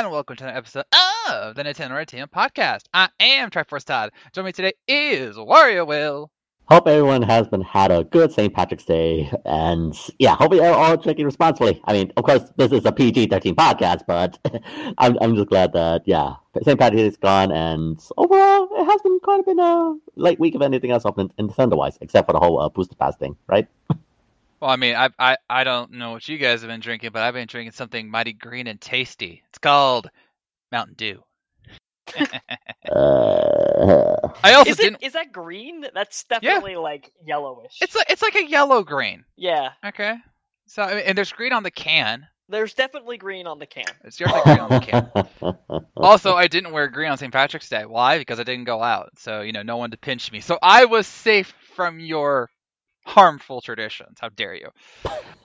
And welcome to another episode of the Nintendo Entertainment Podcast. I am Triforce Todd. Joining me today is Wario Will. Hope everyone has been had a good St. Patrick's Day, and yeah, hope you're all drinking responsibly. I mean, of course, this is a PG-13 podcast, but I'm I'm just glad that yeah, St. Patrick's is gone, and overall, it has been kind of a light week of anything else up in, in Nintendo-wise, except for the whole uh, booster pass thing, right? Well, I mean, I, I I don't know what you guys have been drinking, but I've been drinking something mighty green and tasty. It's called Mountain Dew. uh, I also Is it didn't. is that green? That's definitely like yellowish. It's like it's like a yellow green. yeah. Okay. So and there's green on the can. There's definitely green on the can. It's definitely green on the can. Also, I didn't wear green on St. Patrick's Day. Why? Because I didn't go out. So, you know, no one to pinch me. So I was safe from your harmful traditions. How dare you?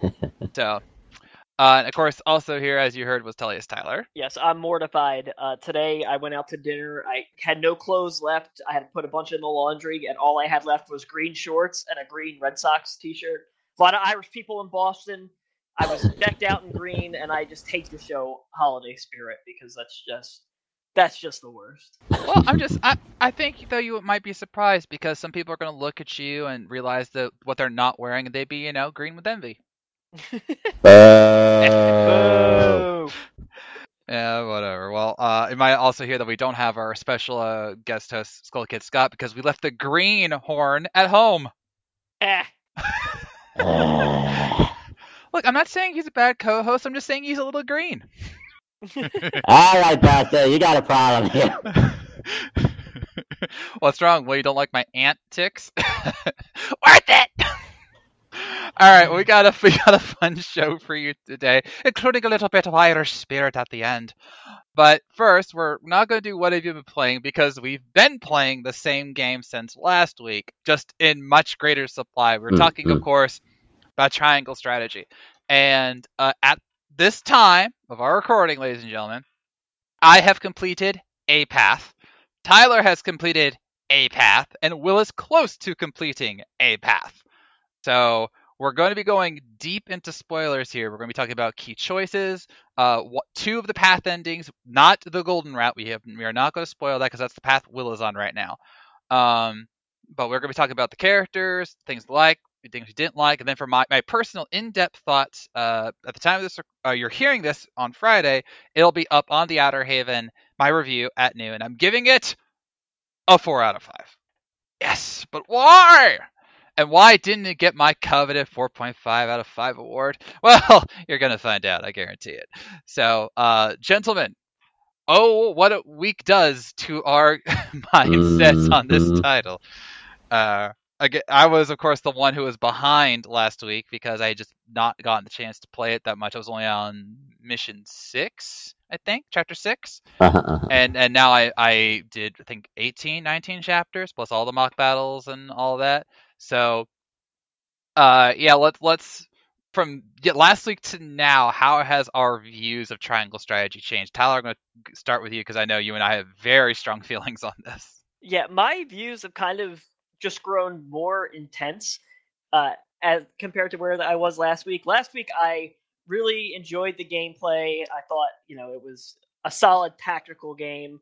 so, uh, and of course, also here, as you heard, was Tellius Tyler. Yes, I'm mortified. Uh, today I went out to dinner. I had no clothes left. I had to put a bunch in the laundry, and all I had left was green shorts and a green Red Sox T-shirt. A lot of Irish people in Boston. I was decked out in green, and I just hate to show holiday spirit because that's just that's just the worst. Well, I'm just, I, I think, though, you might be surprised because some people are going to look at you and realize that what they're not wearing, and they'd be, you know, green with envy. Boo. Yeah, whatever. Well, uh, you might also hear that we don't have our special uh, guest host, Skull Kid Scott, because we left the green horn at home. Eh. Look, I'm not saying he's a bad co-host. I'm just saying he's a little green. All right, Buster, you got a problem here. What's wrong? Well, you don't like my antics? Worth it. All right, we got a we got a fun show for you today, including a little bit of Irish spirit at the end. But first, we're not going to do what have you been playing because we've been playing the same game since last week, just in much greater supply. We're Mm, talking, of mm. course, about triangle strategy, and uh, at this time of our recording, ladies and gentlemen, I have completed a path. Tyler has completed a path, and Will is close to completing a path. So we're going to be going deep into spoilers here. We're going to be talking about key choices, uh, two of the path endings, not the golden route. We have we are not going to spoil that because that's the path Will is on right now. Um, but we're going to be talking about the characters, things like, things you didn't like, and then for my, my personal in-depth thoughts, uh, at the time of this, uh, you're hearing this on Friday, it'll be up on the Outer Haven, my review at noon. I'm giving it a four out of five. Yes, but why? And why didn't it get my coveted 4.5 out of 5 award? Well, you're going to find out, I guarantee it. So, uh, gentlemen, oh, what a week does to our mindsets on this Mhm. title. Uh, aga I was, of course, the one who was behind last week because I had just not gotten the chance to play it that much. I was only on mission six, I think, chapter six Uh-huh, uh-huh. and and now I I did I think 18, 19 chapters plus all the mock battles and all that. So, uh, yeah, let's let's from yeah, last week to now, how has our views of triangle strategy changed? Tyler, I'm going to start with you because I know you and I have very strong feelings on this. Yeah, my views have kind of just grown more intense uh, as compared to where I was last week. Last week, I really enjoyed the gameplay. I thought, you know, it was a solid tactical game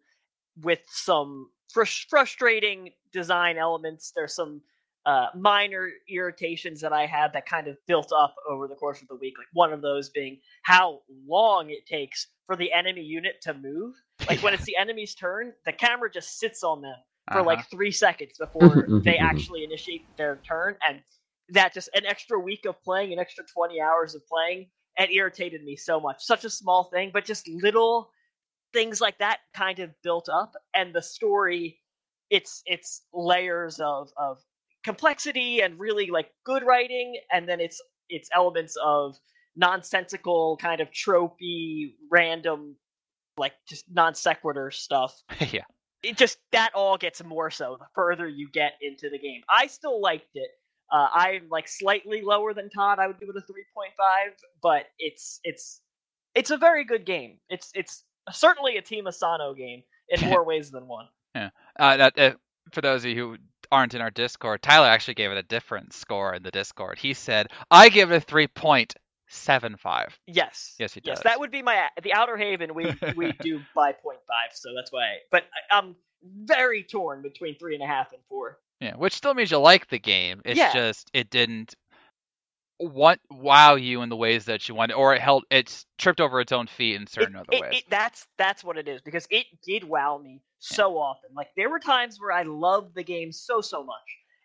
with some frus- frustrating design elements. There's some uh, minor irritations that I had that kind of built up over the course of the week. Like one of those being how long it takes for the enemy unit to move. Like when it's the enemy's turn, the camera just sits on them for Uh-huh. like three seconds before Mhm, they mhm, mhm. actually initiate their turn, and that just an extra week of playing, an extra twenty hours of playing, it irritated me so much. Such a small thing, but just little things like that kind of built up, and the story, it's it's layers of of complexity and really like good writing, and then it's it's elements of nonsensical kind of tropey random like just non sequitur stuff yeah, it just that all gets more so the further you get into the game. I still liked it. Uh, I'm like slightly lower than Todd. I would give it a 3.5, but it's it's it's a very good game. It's it's certainly a Team Asano game in more ways than one. uh, that, uh, for those of you who aren't in our Discord, Tyler actually gave it a different score in the Discord. He said, "I give it a three point seven five. Yes. Yes, he does. Yes, that would be my the Outer Haven. We we do by point five, so that's why. But I, I'm very torn between three and a half and four. Yeah, which still means you like the game. It's Yeah. just it didn't want wow you in the ways that you wanted, or it held it's tripped over its own feet in certain It- other it- ways. it- that's that's what it is because it did wow me so often. Like there were times where I loved the game so so much,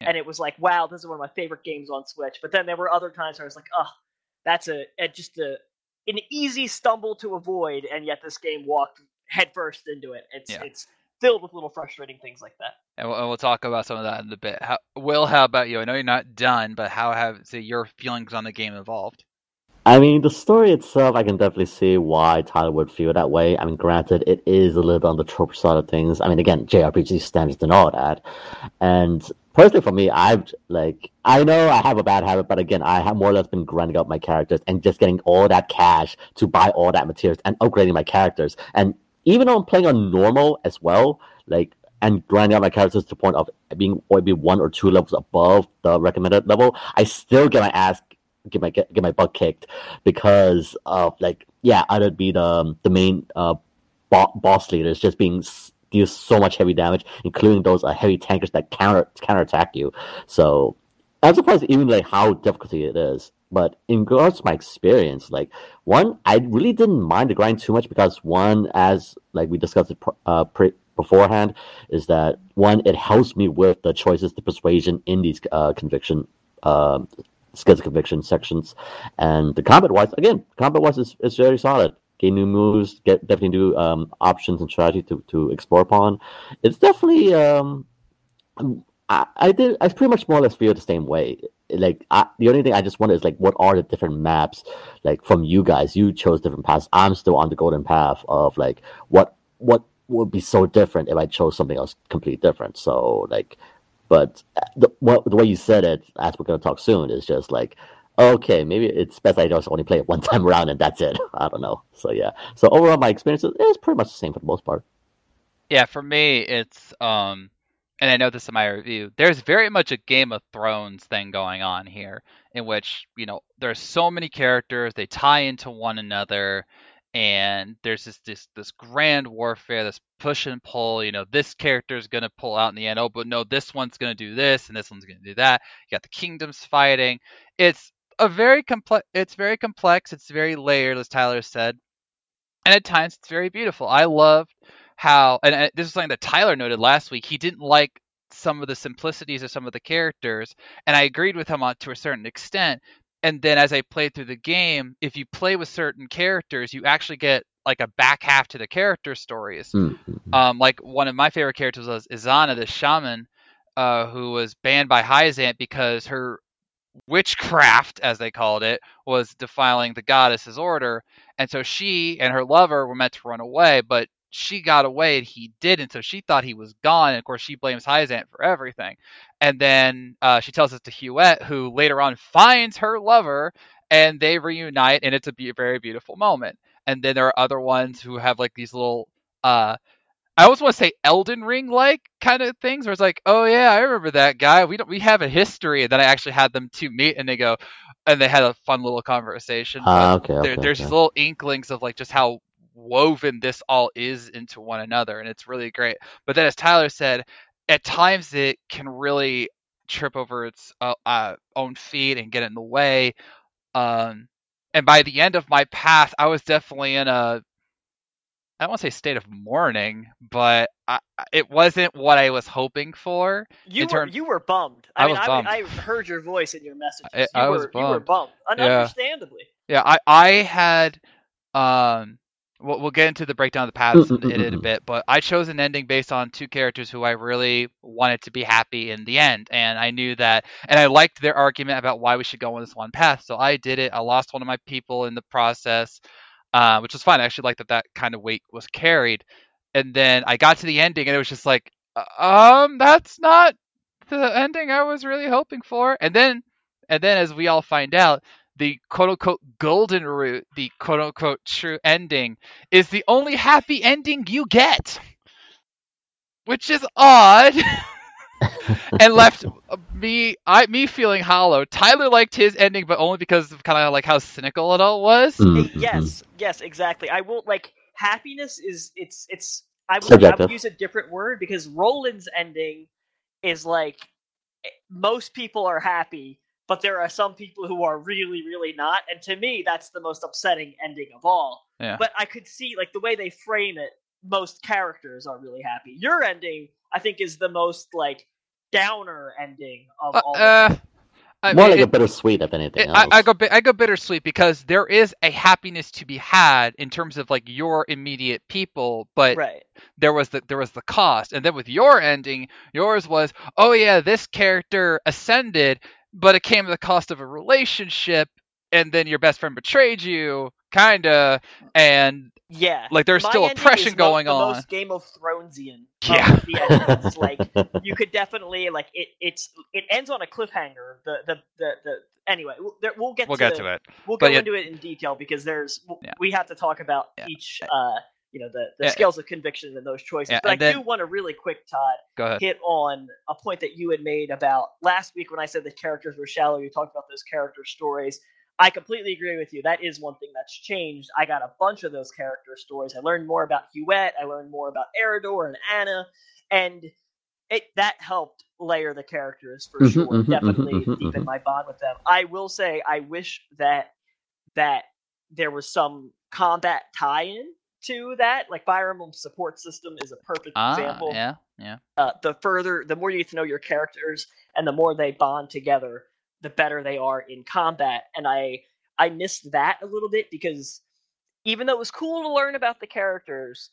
Yeah. and it was like, wow, this is one of my favorite games on Switch. But then there were other times where I was like, oh, that's a, a just a an easy stumble to avoid, and yet this game walked headfirst into it. It's Yeah. it's filled with little frustrating things like that. and, we'll, and we'll talk about some of that in a bit. How, Will, how about you? I know you're not done, but how have say, your feelings on the game evolved? I mean, the story itself, I can definitely see why Tyler would feel that way. I mean, granted, it is a little bit on the trope side of things. I mean, again, JRPG standards and all that. And personally, for me, I've like, I know I have a bad habit, but again, I have more or less been grinding up my characters and just getting all that cash to buy all that materials and upgrading my characters. And even though I'm playing on normal as well, like, and grinding out my characters to the point of being maybe one or two levels above the recommended level, I still get my ass get my get, get my butt kicked because of like yeah, I'd be the the main uh bo- boss leaders just being s- deal so much heavy damage, including those uh, heavy tankers that counter counter attack you. So I'm surprised even like how difficult it is. But in regards to my experience, like one, I really didn't mind the grind too much because one, as like we discussed it uh, pre- beforehand, is that one, it helps me with the choices, the persuasion in these uh, conviction uh, skills conviction sections, and the combat wise, again, combat wise is, is very solid. Gain new moves, get definitely new um, options and strategy to, to explore upon. It's definitely um, I, I did I pretty much more or less feel the same way. Like I, the only thing I just wonder is like what are the different maps like from you guys? You chose different paths. I'm still on the golden path of like what what would be so different if I chose something else completely different. So like, but the what the way you said it, as we're gonna talk soon, is just like okay, maybe it's best I just only play it one time around and that's it. I don't know. So yeah. So overall, my experience is pretty much the same for the most part. Yeah, for me, it's um, and I know this in my review. There's very much a Game of Thrones thing going on here, in which you know there's so many characters, they tie into one another, and there's this this this grand warfare, this push and pull. You know, this character is gonna pull out in the end. Oh, but no, this one's gonna do this, and this one's gonna do that. You got the kingdoms fighting. It's a very complex. It's very complex. It's very layered, as Tyler said, and at times it's very beautiful. I loved how, and this is something that Tyler noted last week. He didn't like some of the simplicities of some of the characters, and I agreed with him on to a certain extent. And then as I played through the game, if you play with certain characters, you actually get like a back half to the character stories. Mm-hmm. Um, like one of my favorite characters was Ezana, the shaman, uh, who was banned by Hyzant because her witchcraft, as they called it, was defiling the goddess's order. And so she and her lover were meant to run away, but she got away and he didn't. So she thought he was gone. And of course, she blames Hyzant for everything. And then uh, she tells us to Hughette, who later on finds her lover and they reunite, and it's a be- very beautiful moment. And then there are other ones who have like these little uh, I always want to say Elden Ring like kind of things where it's like, oh yeah, I remember that guy. We don't we have a history, and then I actually had them two meet, and they go, and they had a fun little conversation. Ah, okay, there, okay, there's okay. little inklings of like just how woven this all is into one another, and it's really great. But then, as Tyler said, at times it can really trip over its uh, uh, own feet and get in the way. Um, and by the end of my path, I was definitely in a I don't want to say state of mourning, but I, it wasn't what I was hoping for. You were terms- you were bummed. I I, mean, was I, bummed. I heard your voice in your messages. I- you I were was you were bummed. bummed, and Yeah. understandably. Yeah, I I had um we'll, we'll get into the breakdown of the paths in, in it a bit, but I chose an ending based on two characters who I really wanted to be happy in the end, and I knew that, and I liked their argument about why we should go on this one path, so I did it. I lost one of my people in the process, uh, which was fine. I actually liked that that kind of weight was carried, and then I got to the ending, and it was just like, um, that's not the ending I was really hoping for, and then, and then as we all find out the quote unquote golden route, the quote unquote true ending, is the only happy ending you get. Which is odd. and left me I me feeling hollow. Tyler liked his ending, but only because of kind of like how cynical it all was. Mm, Eh, yes, yes, exactly. I won't like happiness is it's it's I would, I would use a different word because Roland's ending is like eh, most people are happy, but there are some people who are really, really not. And to me, that's the most upsetting ending of all. Yeah. But I could see like the way they frame it, most characters are really happy. Your ending, I think, is the most like downer ending of Uh, all. of uh. I More mean, like a bittersweet, if anything it- else. I, I go I go bittersweet because there is a happiness to be had in terms of like your immediate people, but right. there was the there was the cost and then with your ending yours was oh yeah this character ascended but it came at the cost of a relationship and then your best friend betrayed you kinda and Yeah. like there's My still oppression going the on Most Game of Thronesian. of Yeah. the like you could definitely like it. It's it ends on a cliffhanger. The the the, the anyway, we'll, there, we'll get we'll to get to it We'll go yeah- into it in detail because there's Yeah. we have to talk about Yeah. each uh you know the the scales of conviction and those choices. But I then- do want to really quick, Todd, go ahead hit on a point that you had made about last week when I said the characters were shallow. You talked about those character stories. I completely agree with you. That is one thing that's changed. I got a bunch of those character stories. I learned more about Hughette. I learned more about Erador and Anna, and it that helped layer the characters for Mhm, sure. mhm, Definitely mhm, mhm, deepen mhm. my bond with them. I will say I wish that that there was some combat tie-in to that. Like Fire Emblem support system is a perfect ah example yeah yeah uh, the further, the more you get to know your characters, and the more they bond together, the better they are in combat. And I, I missed that a little bit because even though it was cool to learn about the characters,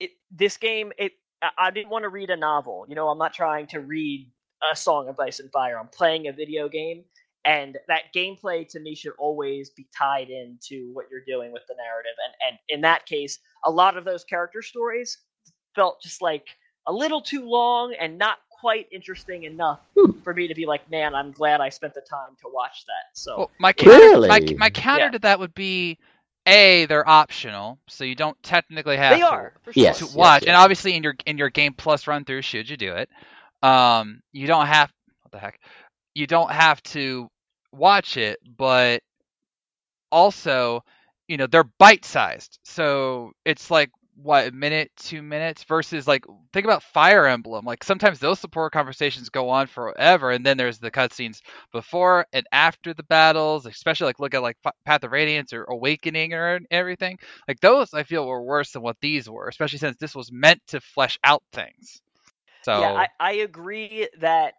it this game, it I- didn't want to read a novel. You know, I'm not trying to read a Song of Ice and Fire. I'm playing a video game, and that gameplay to me should always be tied into what you're doing with the narrative. And and in that case, a lot of those character stories felt just like a little too long and not quite interesting enough Hmm. for me to be like, man, I'm glad I spent the time to watch that. So well, my counter, Really? my, my counter Yeah. to that would be a they're optional so you don't technically have they to are for sure. Yes. to watch and yes. obviously in your in your game plus run through should you do it um you don't have what the heck you don't have to watch it but also you know they're bite sized so it's like what a minute two minutes versus like think about fire emblem like sometimes those support conversations go on forever and then there's the cutscenes before and after the battles especially like look at like path of radiance or awakening or everything like those i feel were worse than what these were especially since this was meant to flesh out things so Yeah, I, I agree that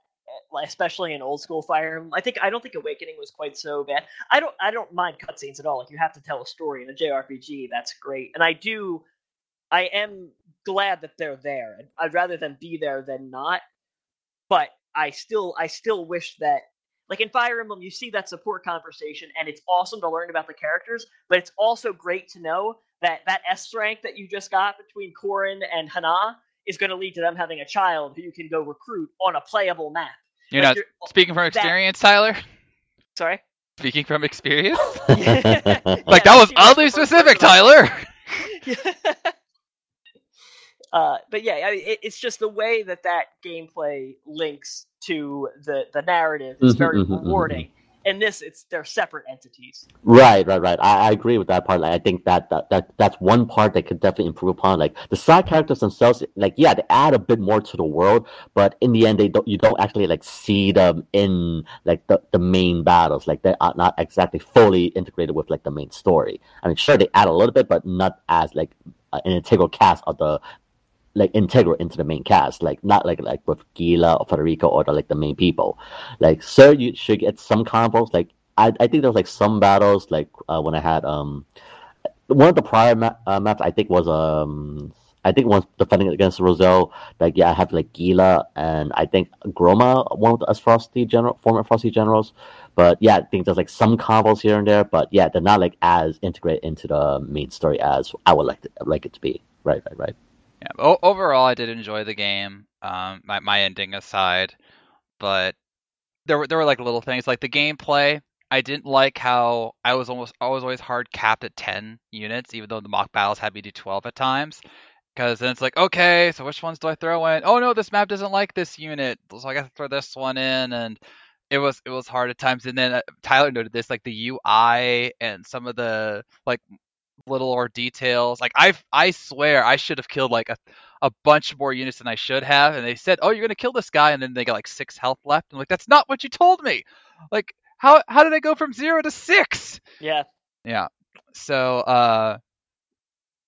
uh, especially in old school Fire Emblem, I think I don't think Awakening was quite so bad. I don't I don't mind cutscenes at all. Like you have to tell a story in a JRPG, that's great. And I do I am glad that they're there. I'd rather them be there than not. But I still I still wish that like in Fire Emblem, you see that support conversation, and it's awesome to learn about the characters. But it's also great to know that that S rank that you just got between Corin and Hana is going to lead to them having a child who you can go recruit on a playable map. you're Like, not you're- speaking from that- experience tyler Sorry. speaking from experience Yeah, like that was oddly specific tyler uh, but yeah, I mean, it, it's just the way that that gameplay links to the the narrative is Mhm, very mhm, mhm, rewarding. In this, it's they're separate entities. Right, right, right. I, I agree with that part. Like, I think that, that that that's one part that could definitely improve upon. Like the side characters themselves, like yeah, they add a bit more to the world, but in the end, they don't. You don't actually like see them in like the, the main battles. Like they are not exactly fully integrated with like the main story. I mean, sure they add a little bit, but not as like an integral cast of the like integral into the main cast. Like not like like with Geela or Federico or the, like the main people. Like sir, you should get some combos. Like I, I think there was like some battles like uh, when I had um one of the prior ma- uh, maps I think was um I think once defending against Roselle like yeah I have like Geela and I think Groma one of the Frosty general former Frosty generals but yeah I think there's like some combos here and there but yeah they're not like as integrated into the main story as I would like to, like it to be right right right Yeah, o- overall, I did enjoy the game. Um, my my ending aside, but there were there were like little things like the gameplay. I didn't like how I was almost I was always hard capped at ten units, even though the mock battles had me do twelve at times. because then it's like, okay, so which ones do I throw in? Oh no, this map doesn't like this unit, so I got to throw this one in, and it was it was hard at times. And then uh, Tyler noted this, like the UI and some of the like little or details. Like I I swear I should have killed like a a bunch more units than I should have, and they said, oh, you're gonna kill this guy, and then they got like six health left. I'm like, that's not what you told me. Like how how did I go from zero to six? Yeah. Yeah. So uh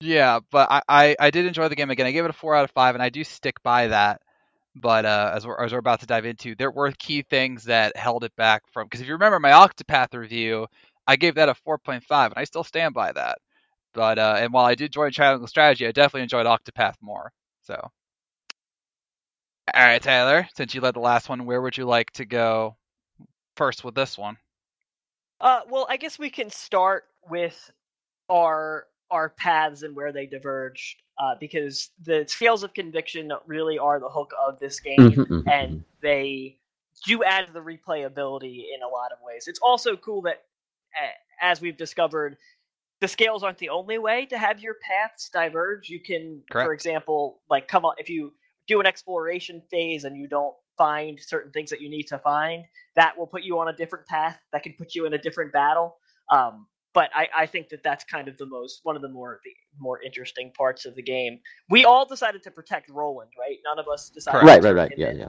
yeah, but I, I, I did enjoy the game again. I gave it a four out of five, and I do stick by that. But uh, as, we're, as we're about to dive into, there were key things that held it back from. Because if you remember my Octopath review, I gave that a 4.5, and I still stand by that. But uh, and while I did enjoy Triangle Strategy, I definitely enjoyed Octopath more. So, all right, Taylor, since you led the last one, where would you like to go first with this one? Uh, well, I guess we can start with our our paths and where they diverged, uh, because the scales of conviction really are the hook of this game, Mhm, mhm, and they do add to the replayability in a lot of ways. It's also cool that, uh, as we've discovered, the scales aren't the only way to have your paths diverge. You can, Correct. for example, like come on if you do an exploration phase and you don't find certain things that you need to find, that will put you on a different path. That can put you in a different battle. Um, but I, I think that that's kind of the most one of the more the more interesting parts of the game. We all decided to protect Roland, right? None of us decided. Correct. Right, right, right. Yeah, in. yeah.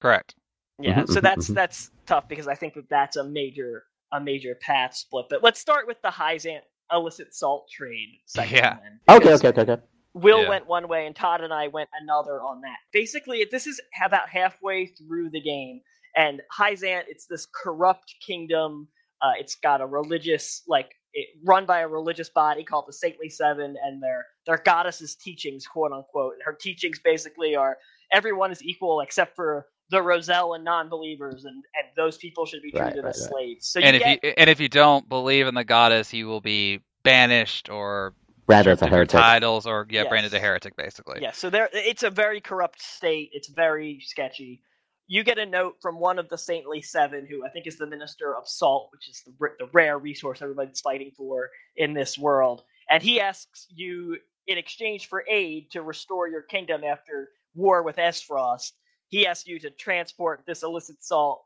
Correct. Yeah, Mhm, so mhm, that's mhm. that's tough because I think that that's a major a major path split. But let's start with the Hyzant illicit salt trade section. Yeah. then, Okay, okay, okay, okay. Will Yeah. went one way and Todd and I went another on that. Basically, this is about halfway through the game, and Hyzant, it's this corrupt kingdom. Uh, it's got a religious, like, it, run by a religious body called the Saintly Seven, and their their goddess's teachings, quote unquote. And her teachings basically are everyone is equal except for the Roselle and non-believers, and and those people should be treated right, as right. slaves. So and you if get, you and if you don't believe in the goddess, you will be banished or Branded as stripped a heretic. titles or yeah, branded a heretic basically. Yeah, so there it's a very corrupt state. It's very sketchy. You get a note from one of the saintly seven, who I think is the minister of salt, which is the, the rare resource everybody's fighting for in this world. And he asks you, in exchange for aid to restore your kingdom after war with Aesfrost, he asks you to transport this illicit salt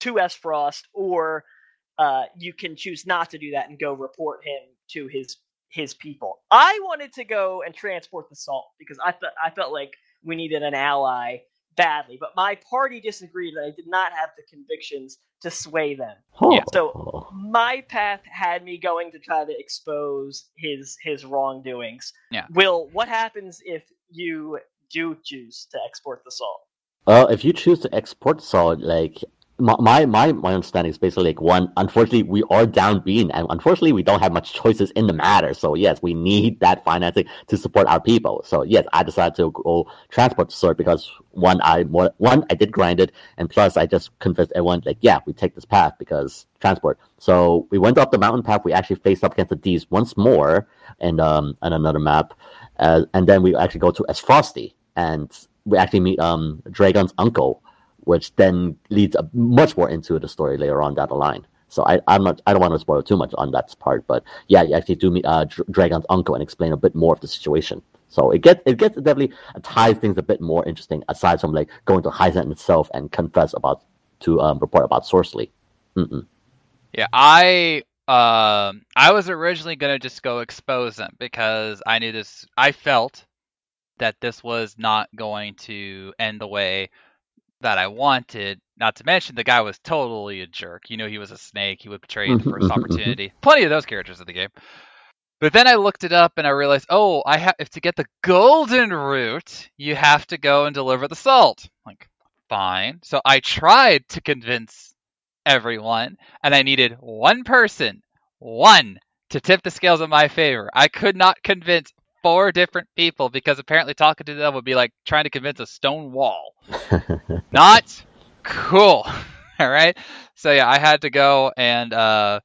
to Aesfrost, or uh, you can choose not to do that and go report him to his his people. I wanted to go and transport the salt because I thought I felt like we needed an ally badly, but my party disagreed and I did not have the convictions to sway them. Yeah. So my path had me going to try to expose his his wrongdoings. Yeah. Will, what happens if you do choose to export the salt? Uh, if you choose to export salt, like my, my my understanding is basically like one. Unfortunately, we are down bean, and unfortunately, we don't have much choices in the matter. So yes, we need that financing to support our people. So yes, I decided to go transport sword because one, I more one I did grind it, and plus I just convinced everyone like yeah, we take this path because transport. So we went up the mountain path. We actually faced up against the D's once more, and um on another map, uh, and then we actually go to as Frosty and we actually meet um Dragon's uncle, which then leads much more into the story later on down the line. So I, I'm not, I don't want to spoil too much on that part, but yeah, you actually do meet uh, Dr- Dragon's uncle and explain a bit more of the situation. So it gets, it gets definitely ties things a bit more interesting aside from like going to Hyzant itself and confess about to um, report about Sorsley. Yeah, I um I was originally gonna just go expose them because I knew this. I felt that this was not going to end the way that I wanted. Not to mention the guy was totally a jerk. You know, he was a snake. He would betray the first mhm, mhm. opportunity. Plenty of those characters in the game. But then I looked it up and I realized, oh, I have if to get the golden route, you have to go and deliver the salt. Like, fine. So I tried to convince everyone, and I needed one person, one, to tip the scales in my favor. I could not convince four different people because apparently talking to them would be like trying to convince a stone wall. Not cool. All right. So yeah, I had to go and uh,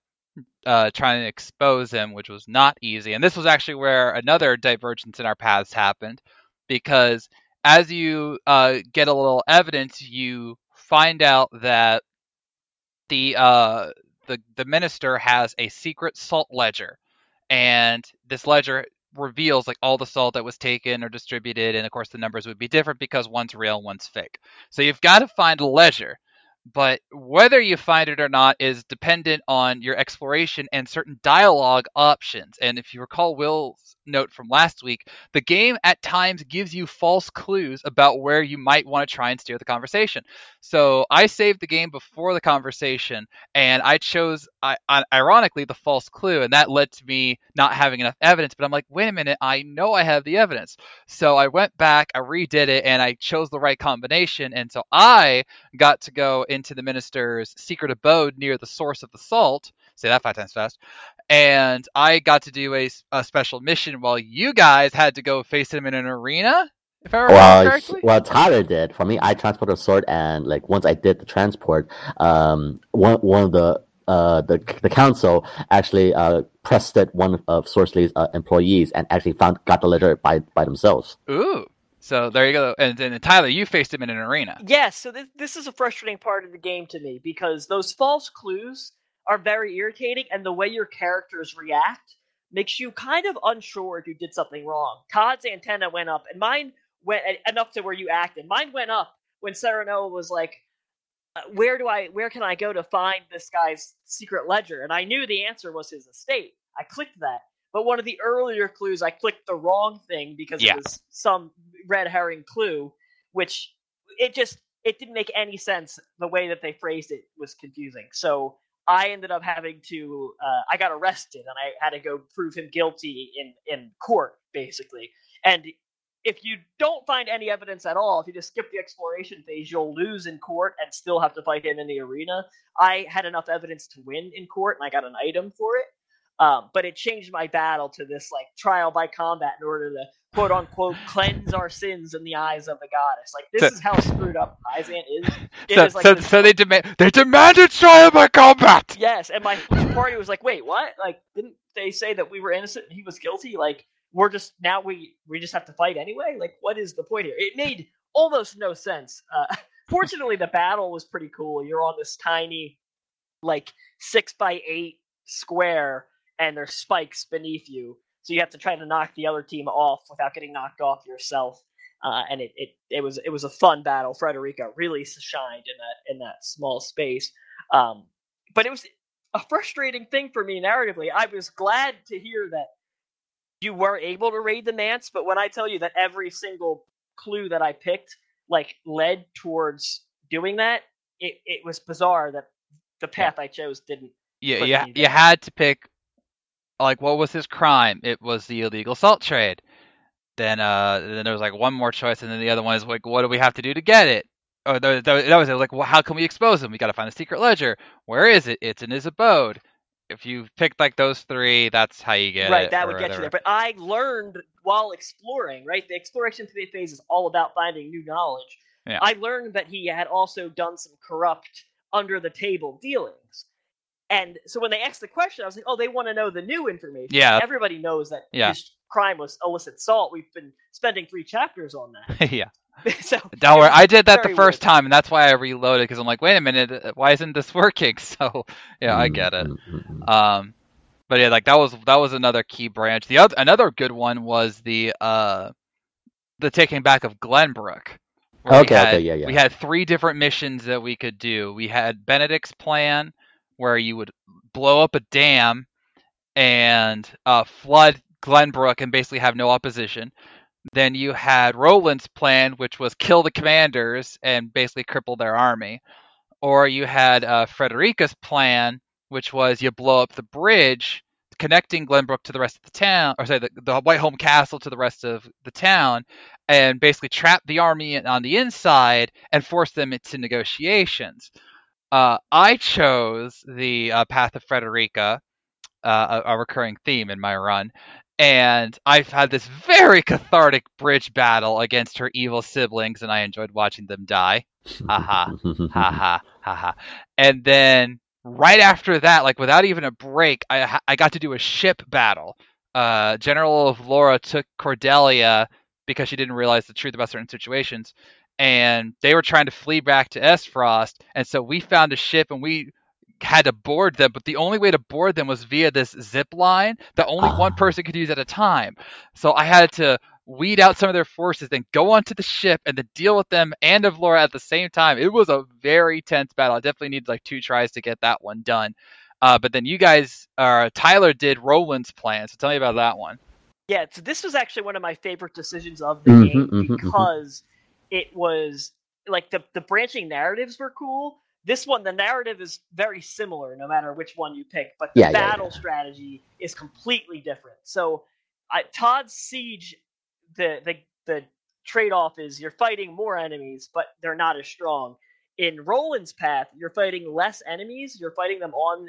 uh, try and expose him, which was not easy. And this was actually where another divergence in our paths happened, because as you uh, get a little evidence, you find out that the uh, the the minister has a secret salt ledger, and this ledger reveals like all the salt that was taken or distributed, and of course the numbers would be different because one's real, one's fake. So you've got to find a ledger but whether you find it or not is dependent on your exploration and certain dialogue options. And if you recall Will's note from last week, the game at times gives you false clues about where you might want to try and steer the conversation. So I saved the game before the conversation, and I chose, ironically, the false clue, and that led to me not having enough evidence. But I'm like, wait a minute, I know I have the evidence. So I went back, I redid it, and I chose the right combination. And so I got to go into the minister's secret abode near the source of the salt. Say that five times fast. And I got to do a, a special mission while you guys had to go face him in an arena. If I remember well, correctly. Well, Tyler did. For me, I transported a sword, and like once I did the transport, um, one one of the uh, the the council actually uh, pressed it one of Sorsley's uh, employees and actually found got the letter by by themselves. Ooh, so there you go. And then Tyler, you faced him in an arena. Yes. So this this is a frustrating part of the game to me because those false clues are very irritating, and the way your characters react makes you kind of unsure if you did something wrong. Todd's antenna went up, and mine went enough to where you acted. Mine went up when Serenoa was like, uh, "Where do I? Where can I go to find this guy's secret ledger?" And I knew the answer was his estate. I clicked that, but one of the earlier clues, I clicked the wrong thing because yeah. it was some red herring clue, which it just it didn't make any sense. The way that they phrased it was confusing. So I ended up having to uh, I got arrested and I had to go prove him guilty in in court basically. And if you don't find any evidence at all, if you just skip the exploration phase, you'll lose in court and still have to fight him in the arena. I had enough evidence to win in court and I got an item for it. Um, but it changed my battle to this like trial by combat in order to quote unquote cleanse our sins in the eyes of the goddess. Like this so, is how screwed up Hyzant is. It so, is like so, so they demand they demanded trial by combat. Yes, and my party was like, wait, what? Like, didn't they say that we were innocent and he was guilty? Like, we're just now we we just have to fight anyway. Like, what is the point here? It made almost no sense. Uh, fortunately, the battle was pretty cool. You're on this tiny, like six by eight square and there's spikes beneath you. So you have to try to knock the other team off without getting knocked off yourself. Uh, and it, it, it was it was a fun battle. Frederica really shined in that in that small space. Um, but it was a frustrating thing for me narratively. I was glad to hear that you were able to raid the manse, but when I tell you that every single clue that I picked like led towards doing that, it, it was bizarre that the path I chose didn't. Yeah, yeah, you, you had to pick like what was his crime? It was the illegal salt trade. Then uh then there was like one more choice, and then the other one is like, what do we have to do to get it? Oh, that, that was it. Like, well, how can we expose him? We got to find a secret ledger. Where is it? It's in his abode. If you picked like those three, that's how you get right, it. Right, that would get you there. But I learned while exploring. Right, the exploration phase is all about finding new knowledge. Yeah. I learned that he had also done some corrupt under the table dealings. And so when they asked the question, I was like, "Oh, they want to know the new information." Yeah, everybody knows that yeah. his crime was illicit salt. We've been spending three chapters on that. yeah. so don't worry, I did that the first weird. time, and that's why I reloaded because I'm like, "Wait a minute, uh, why isn't this working?" So yeah, I get it. Mm-hmm. Um, but yeah, like that was that was another key branch. The other another good one was the uh, the taking back of Glenbrook. Okay, had, okay, yeah, yeah. We had three different missions that we could do. We had Benedict's plan where you would blow up a dam and uh, flood Glenbrook and basically have no opposition. Then you had Roland's plan, which was kill the commanders and basically cripple their army. Or you had uh, Frederica's plan, which was you blow up the bridge connecting Glenbrook to the rest of the town, or say the, the Whiteholm Castle to the rest of the town, and basically trap the army on the inside and force them into negotiations. Uh, I chose the uh, Path of Frederica, uh, a, a, recurring theme in my run, and I've had this very cathartic bridge battle against her evil siblings, and I enjoyed watching them die. Ha ha, ha ha, ha ha. And then right after that, like without even a break, I I got to do a ship battle. Uh, General Avlora took Cordelia because she didn't realize the truth about certain situations, and they were trying to flee back to Aesfrost, and so we found a ship and we had to board them, but the only way to board them was via this zip line that only one Ah. person could use at a time. So I had to weed out some of their forces, then go onto the ship and then deal with them and Avlora at the same time. It was a very tense battle. I definitely needed like two tries to get that one done. Uh, but then you guys, uh, Tyler did Roland's plan. So tell me about that one. Yeah, so this was actually one of my favorite decisions of the Mhm, game mhm, mhm. It was like the the branching narratives were cool. This one, the narrative is very similar no matter which one you pick, but the Yeah, yeah, battle yeah. strategy is completely different. So, I, Todd's siege, the the the trade off is you're fighting more enemies, but they're not as strong. In Roland's path, you're fighting less enemies. You're fighting them on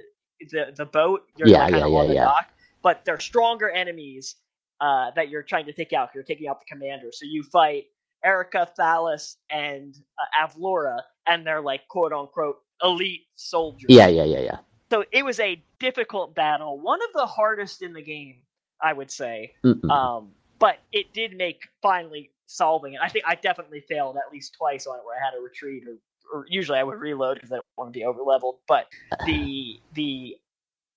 the the boat. You're Yeah, kind yeah, of yeah, on the yeah. dock, but they're stronger enemies uh, that you're trying to take out. You're taking out the commander. So you fight Erika, Thalos, and uh, Avlora, and they're like quote unquote elite soldiers. Yeah, yeah, yeah, yeah. So it was a difficult battle, one of the hardest in the game, I would say. Um, but it did make finally solving it. I think I definitely failed at least twice on it where I had to retreat or, or usually I would reload because I don't want to be over leveled. But the the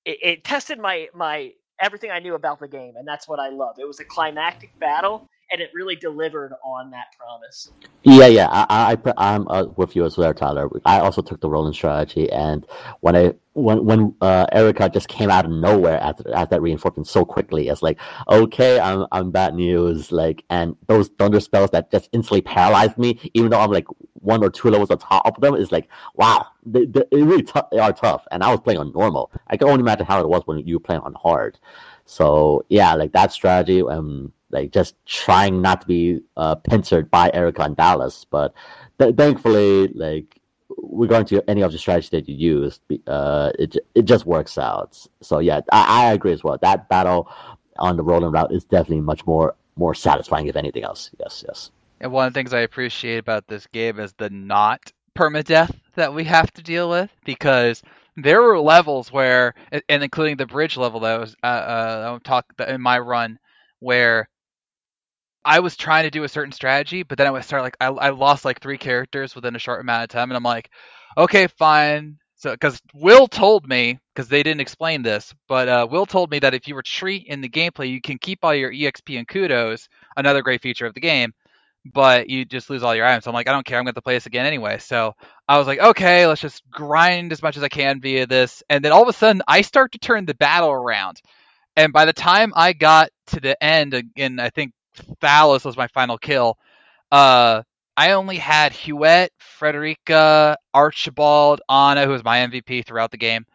it, it tested my my everything I knew about the game, and that's what I love. It was a climactic battle, and it really delivered on that promise. Yeah, yeah, I, I, I'm uh, with you as well, Tyler. I also took the Roland strategy, and when I when when uh, Erika just came out of nowhere after, after that reinforcement so quickly, it's like, okay, I'm I'm bad news. Like, and those thunder spells that just instantly paralyzed me, even though I'm like one or two levels on top of them, is like, wow, they, they, really tou- they are tough. And I was playing on normal. I can only imagine how it was when you were playing on hard. So yeah, like that strategy, um, like just trying not to be uh, pincered by Erika and Thalos. But th- thankfully, like regarding to any of the strategies that you use, uh, it it just works out. So yeah, I, I agree as well. That battle on the Roland route is definitely much more more satisfying, if anything else. Yes, yes. And one of the things I appreciate about this game is the not permadeath that we have to deal with because there were levels where, and including the bridge level that was uh, uh, talk in my run, where I was trying to do a certain strategy, but then I would start like I, I lost like three characters within a short amount of time, and I'm like, okay, fine. So because Will told me because they didn't explain this, but uh, Will told me that if you retreat in the gameplay, you can keep all your exp and kudos, another great feature of the game, but you just lose all your items. So I'm like, I don't care. I'm going to play this again anyway. So I was like, okay, let's just grind as much as I can via this. And then all of a sudden, I start to turn the battle around. And by the time I got to the end, and I think Thalos was my final kill, uh, I only had Hughette, Frederica, Archibald, Anna, who was my MVP throughout the game.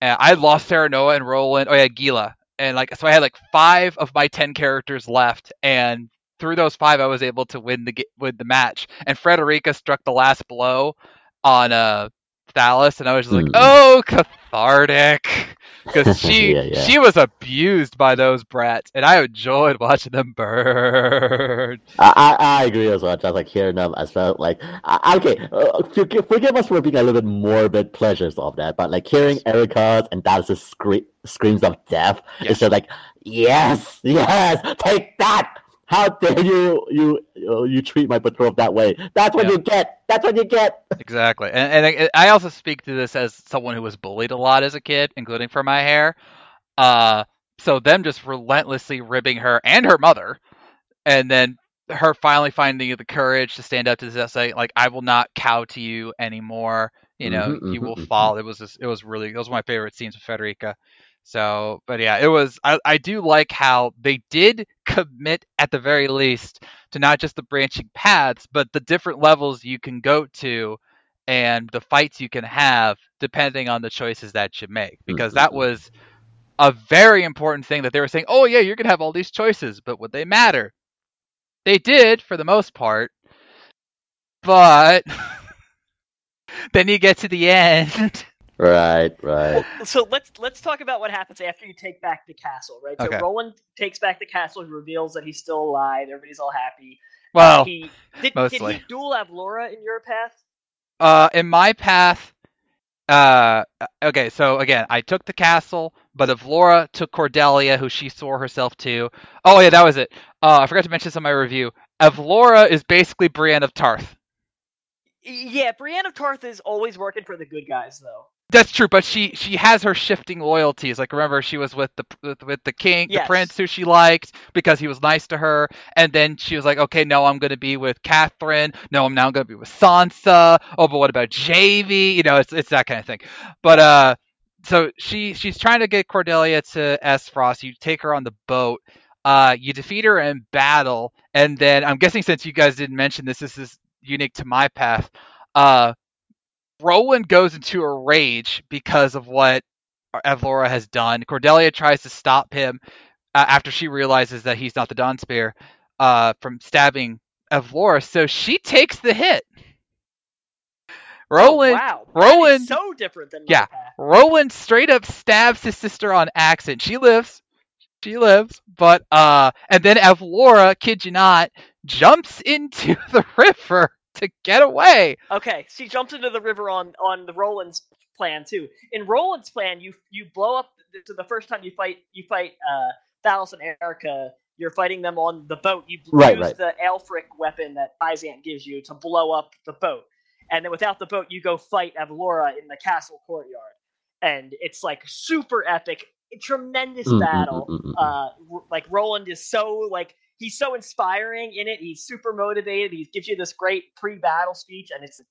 And I lost Serenoa and Roland. Oh yeah, Geela. And like so, I had like five of my ten characters left, and through those five, I was able to win the win the match. And Frederica struck the last blow on uh Thalos, and I was just like, Mm. "Oh, cathartic," because she Yeah, yeah. she was abused by those brats, and I enjoyed watching them burn. I, I, I agree as well. Just like hearing them as well. Like, I, okay, uh, forgive, forgive us for being a little bit morbid pleasures of that, but like hearing Erika's and Thalos's scre- screams of death, Yes. it's just like, yes, yes, take that. How dare you you you, you treat my betrothed that way? That's what Yeah. you get. That's what you get. Exactly, and, and I, I also speak to this as someone who was bullied a lot as a kid, including for my hair. Uh, so them just relentlessly ribbing her and her mother, and then her finally finding the courage to stand up to this, say like, "I will not cow to you anymore." You know, Mhm, you mhm, will mhm. fall. It was just, it was really, those were my favorite scenes with Frederica. So, but yeah, it was. I, I do like how they did commit at the very least to not just the branching paths, but the different levels you can go to and the fights you can have depending on the choices that you make. Because that Mhm. was a very important thing that they were saying, oh, yeah, you're going to have all these choices, but would they matter? They did for the most part. But then you get to the end. Right, right. So let's let's talk about what happens after you take back the castle, right? So Okay. Roland takes back the castle, he reveals that he's still alive, everybody's all happy. Well, he did, did mostly. he duel Avlora in your path? Uh, in my path, uh, okay, so again, I took the castle, but Avlora took Cordelia, who she swore herself to. Oh yeah, that was it. Uh, I forgot to mention this in my review. Avlora is basically Brienne of Tarth. Yeah, Brienne of Tarth is always working for the good guys, though. That's true, but she she has her shifting loyalties. Like remember, she was with the with, with the king, Yes. the prince who she liked because he was nice to her, and then she was like, okay, no, I'm going to be with Catherine. No, I'm now going to be with Sansa. Oh, but what about JV? You know, it's it's that kind of thing. But uh, so she she's trying to get Cordelia to Aesfrost. You take her on the boat. Uh, you defeat her in battle, and then I'm guessing since you guys didn't mention this, this is unique to my path. Uh, Roland goes into a rage because of what Avlora has done. Cordelia tries to stop him uh, after she realizes that he's not the Dawn Spear uh, from stabbing Avlora, so she takes the hit. Roland, Oh, wow. Roland- so different than Yeah. path. Roland straight up stabs his sister on accident. She lives. She lives, but uh, and then Evlora, kid you not, jumps into the river to get away. Okay, she jumps into the river on on the Roland's plan too. In Roland's plan, you you blow up. So the first time you fight, you fight uh, Thalos and Erika. You're fighting them on the boat. You Right, use right. the Alfric weapon that Hyzant gives you to blow up the boat, and then without the boat, you go fight Avlora in the castle courtyard, and it's like super epic, tremendous Mm, mm, battle. mm, mm, mm. Uh, like Roland is so like he's so inspiring in it. He's super motivated. He gives you this great pre-battle speech, and it's a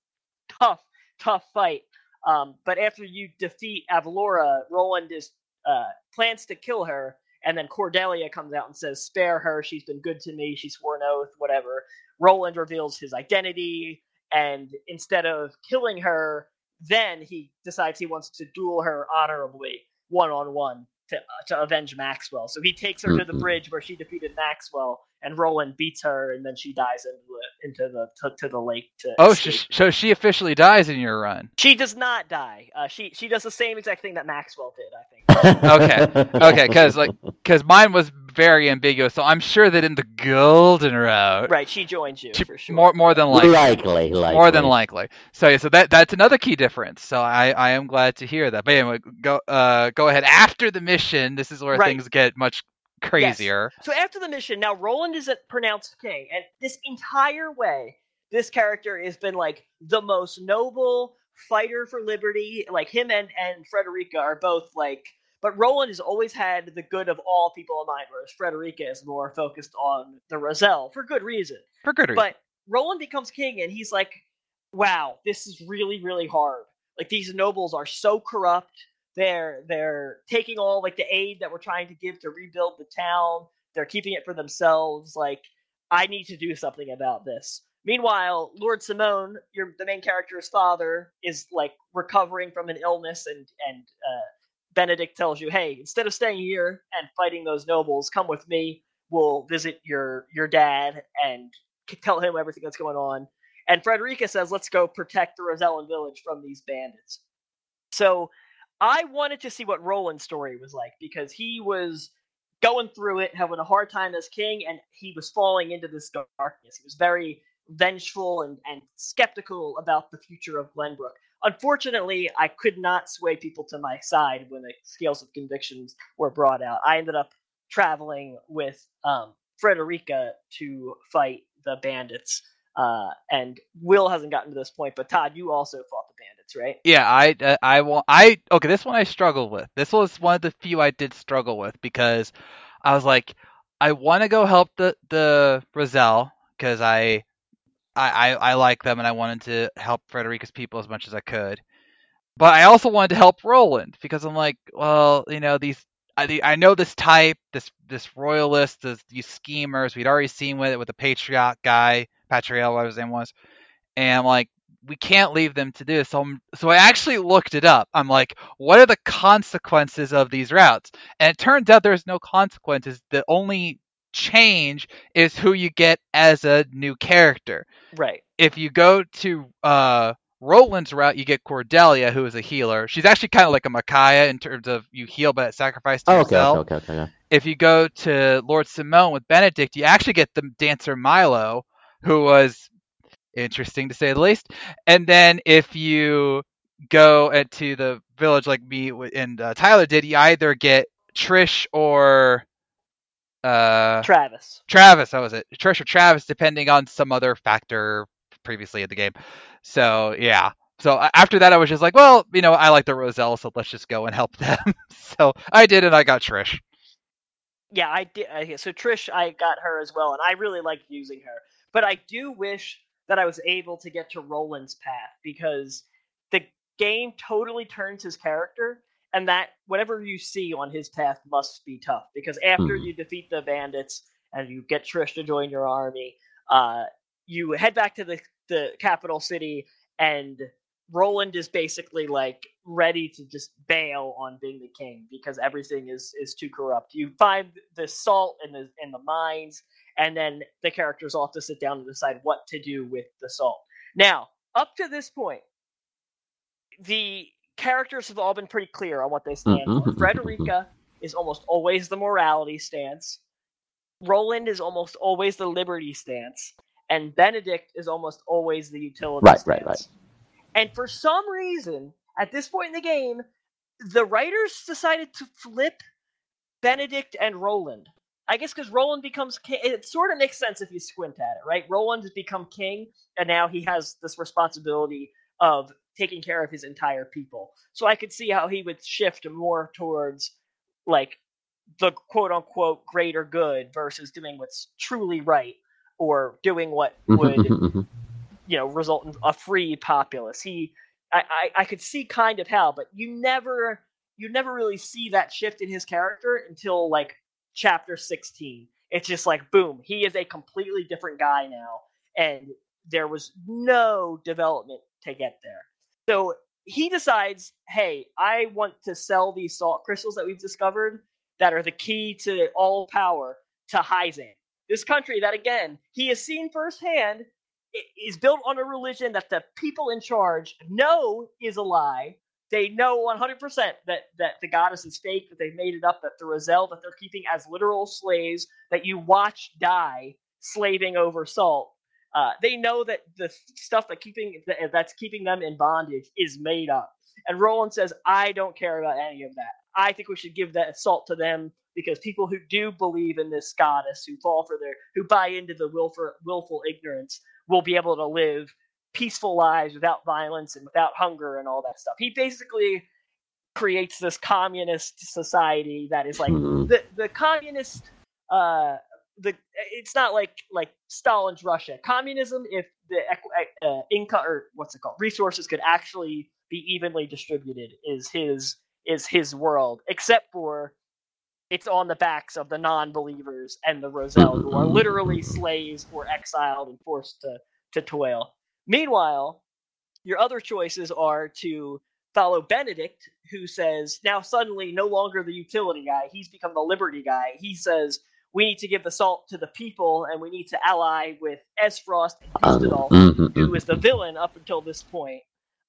tough, tough fight. Um, but after you defeat Avlora, Roland is uh, plans to kill her, and then Cordelia comes out and says, "Spare her. She's been good to me. She swore an oath. Whatever." Roland reveals his identity, and instead of killing her, then he decides he wants to duel her honorably, one on one, to to avenge Maxwell. So he takes her to the Mhm. bridge where she defeated Maxwell, and Roland beats her, and then she dies into the into the to, to the lake. To Oh, escape. sh- so she officially dies in your run. She does not die. Uh, she she does the same exact thing that Maxwell did. I think. Okay, okay, 'cause, like, Because mine was very ambiguous, so I'm sure that in the golden route, Right, she joins you she- for sure. more more than likely, likely, likely, more than likely. So yeah, so that that's another key difference. So I I am glad to hear that. But anyway, go uh go ahead after the mission. This is where Right. things get much crazier. So after the mission, now Roland is a pronounced king, and this entire way, this character has been like the most noble fighter for liberty. Like him and and Frederica are both like, but Roland has always had the good of all people in mind, whereas Frederica is more focused on the Roselle for good reason. For good reason. But Roland becomes king, and he's like, "Wow, this is really, really hard. Like these nobles are so corrupt. They're they're taking all like the aid that we're trying to give to rebuild the town. They're keeping it for themselves. Like I need to do something about this." Meanwhile, Lord Symon, your the main character's father, is like recovering from an illness, and and uh, Benedict tells you, "Hey, instead of staying here and fighting those nobles, come with me. We'll visit your your dad and tell him everything that's going on." And Frederica says, "Let's go protect the Rosellan village from these bandits." So, I wanted to see what Roland's story was like because he was going through it, having a hard time as king, and he was falling into this darkness. He was very vengeful and, and skeptical about the future of Glenbrook. Unfortunately, I could not sway people to my side when the scales of convictions were brought out. I ended up traveling with um, Frederica to fight the bandits. Uh, and Will hasn't gotten to this point, but Todd, you also fought right? Yeah, I uh, I want I okay. This one I struggled with. This was one of the few I did struggle with because I was like, I want to go help the the Roselle because I, I I I like them and I wanted to help Frederica's people as much as I could, but I also wanted to help Roland because I'm like, well, you know these. I, I know this type, this this royalist, this, these schemers. We'd already seen with it with the patriot guy, Patriel, whatever his name was, and I'm like, we can't leave them to do this. So, I'm, so I actually looked it up. I'm like, what are the consequences of these routes? And it turns out there's no consequences. The only change is who you get as a new character. Right. If you go to uh, Roland's route, you get Cordelia, who is a healer. She's actually kind of like a Micaiah in terms of you heal but at sacrifice to Oh, okay, yourself okay, okay, okay. if you go to Lord Symon with Benedict, you actually get the dancer Milo, who was interesting to say the least. And then if you go into the village like me and uh, Tyler did, you either get Trish or uh, Travis. Travis. That was it. Trish or Travis, depending on some other factor previously in the game. So yeah. so after that, I was just like, well, you know, I like the Roselle, so let's just go and help them. so I did, and I got Trish. Yeah, I did. So Trish, I got her as well, and I really liked using her. But I do wish that I was able to get to Roland's path because the game totally turns his character, and that whatever you see on his path must be tough. Because after Hmm. you defeat the bandits and you get Trish to join your army, uh, you head back to the the capital city, and Roland is basically like ready to just bail on being the king because everything is is too corrupt. You find the salt in the in the mines, and then the characters all have to sit down and decide what to do with the salt. Now, up to this point, the characters have all been pretty clear on what they stand for. Mhm. Frederica is almost always the morality stance. Roland is almost always the liberty stance, and Benedict is almost always the utility Right, stance. right, right. And for some reason, at this point in the game, the writers decided to flip Benedict and Roland. I guess because Roland becomes king. It sort of makes sense if you squint at it, right? Roland has become king, and now he has this responsibility of taking care of his entire people. So I could see how he would shift more towards like the quote unquote greater good versus doing what's truly right or doing what Mhm, would mhm, mhm. you know result in a free populace. He, I, I, I could see kind of how, but you never, you never really see that shift in his character until like chapter sixteen. It's just like boom, he is a completely different guy now, and there was no development to get there. So he decides, hey, I want to sell these salt crystals that we've discovered that are the key to all power to Hyzant. This country that, again, he has seen firsthand is built on a religion that the people in charge know is a lie. They know 100% that, that the goddess is fake, that they've made it up, that the Roselle that they're keeping as literal slaves that you watch die slaving over salt. Uh, they know that the stuff that keeping that's keeping them in bondage is made up. And Roland says, "I don't care about any of that. I think we should give that salt to them because people who do believe in this goddess, who fall for their, who buy into the willful, willful ignorance, will be able to live peaceful lives without violence and without hunger and all that stuff." He basically creates this communist society that is like Hmm. the the communist uh the it's not like like Stalin's Russia. Communism, if the equ- uh, income or what's it called, resources could actually be evenly distributed, is his is his world. Except for it's on the backs of the non-believers and the Roselle, who are literally slaves or exiled and forced to to toil. Meanwhile, your other choices are to follow Benedict, who says now suddenly no longer the utility guy, he's become the liberty guy. He says we need to give the salt to the people, and we need to ally with Aesfrost and Um, Gustadolf, mhm, who is the villain up until this point,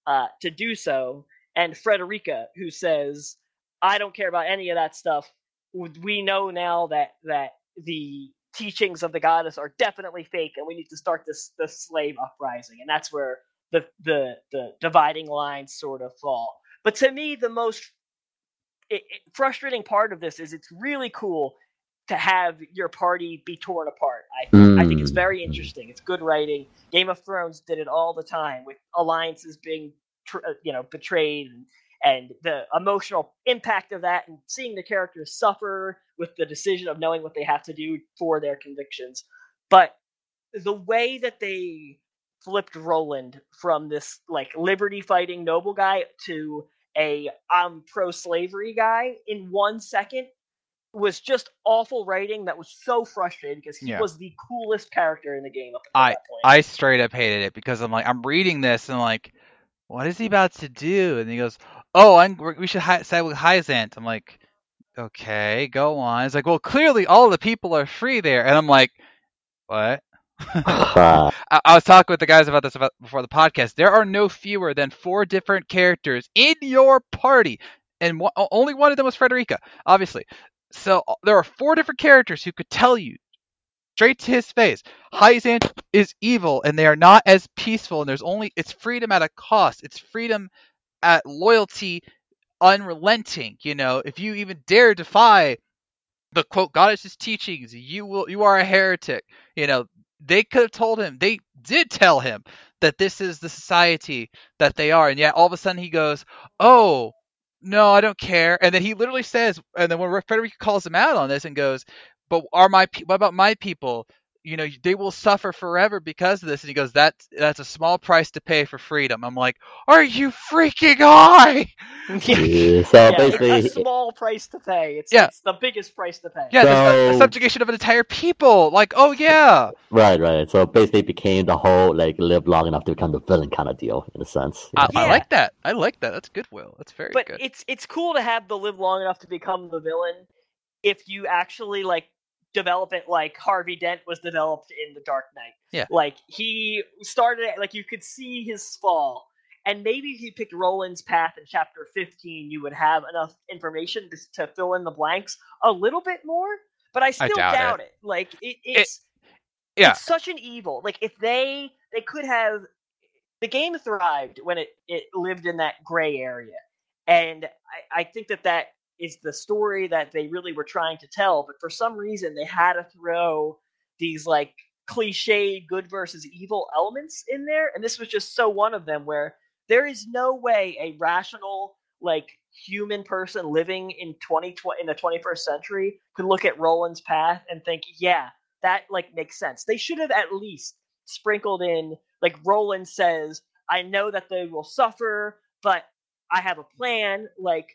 uh, to do so, and Frederica, who says, "I don't care about any of that stuff. We know now that that the teachings of the goddess are definitely fake, and we need to start this the slave uprising." And that's where the the the dividing lines sort of fall. But to me, the most it, it- frustrating part of this is it's really cool to have your party be torn apart. I think, I think it's very Mm. interesting. It's good writing. Game of Thrones did it all the time with alliances being tr- uh, you know betrayed and, and the emotional impact of that and seeing the characters suffer with the decision of knowing what they have to do for their convictions. But the way that they flipped Roland from this like liberty fighting noble guy to a I'm pro slavery guy in one second was just awful writing that was so frustrating because he Yeah. was the coolest character in the game up I- that point. I straight up hated it because I'm like, I'm reading this and I'm like, what is he about to do? And he goes, oh, I'm, we should hi- side with Hyzant. I'm like, okay, go on. It's like, well, clearly all the people are free there. And I'm like, what? I, I was talking with the guys about this about, before the podcast. There are no fewer than four different characters in your party, and one, only one of them was Frederica, obviously. So uh, there are four different characters who could tell you straight to his face, Hyzant is evil, and they are not as peaceful. And there's only it's freedom at a cost. It's freedom at loyalty, unrelenting. You know, if you even dare defy the quote goddess's teachings, you will you are a heretic. You know, they could have told him. They did tell him that this is the society that they are, and yet all of a sudden he goes, "Oh, no, I don't care," and then he literally says, and then when Frederick calls him out on this and goes, "But are my what about my people?" You know they will suffer forever because of this and he goes that's that's a small price to pay for freedom i'm like are you freaking high Yeah, so yeah, basically, it's a small price to pay. It's, Yeah. it's the biggest price to pay. yeah the, the subjugation of an entire people like oh yeah right, right. So basically, it became the whole like live long enough to become the villain kind of deal in a sense. I, I Yeah. like that i like that that's goodwill that's very but good it's it's cool to have the live long enough to become the villain if you actually like develop it like Harvey Dent was developed in The Dark Knight. Yeah. Like he started it- like you could see his fall. And maybe if you picked Roland's path in chapter 15, you would have enough information to, to fill in the blanks a little bit more. But I still doubt doubt, it. Like it, it's yeah it's such an evil. Like if they they could have the game thrived when it it lived in that gray area, and I, I think that that is the story that they really were trying to tell. But for some reason, they had to throw these like cliche good versus evil elements in there, and this was just so one of them where there is no way a rational like human person living in 2020 in the 21st century could look at Roland's path and think, yeah, that like makes sense. They should have at least sprinkled in like Roland says, I know that they will suffer, but I have a plan. Like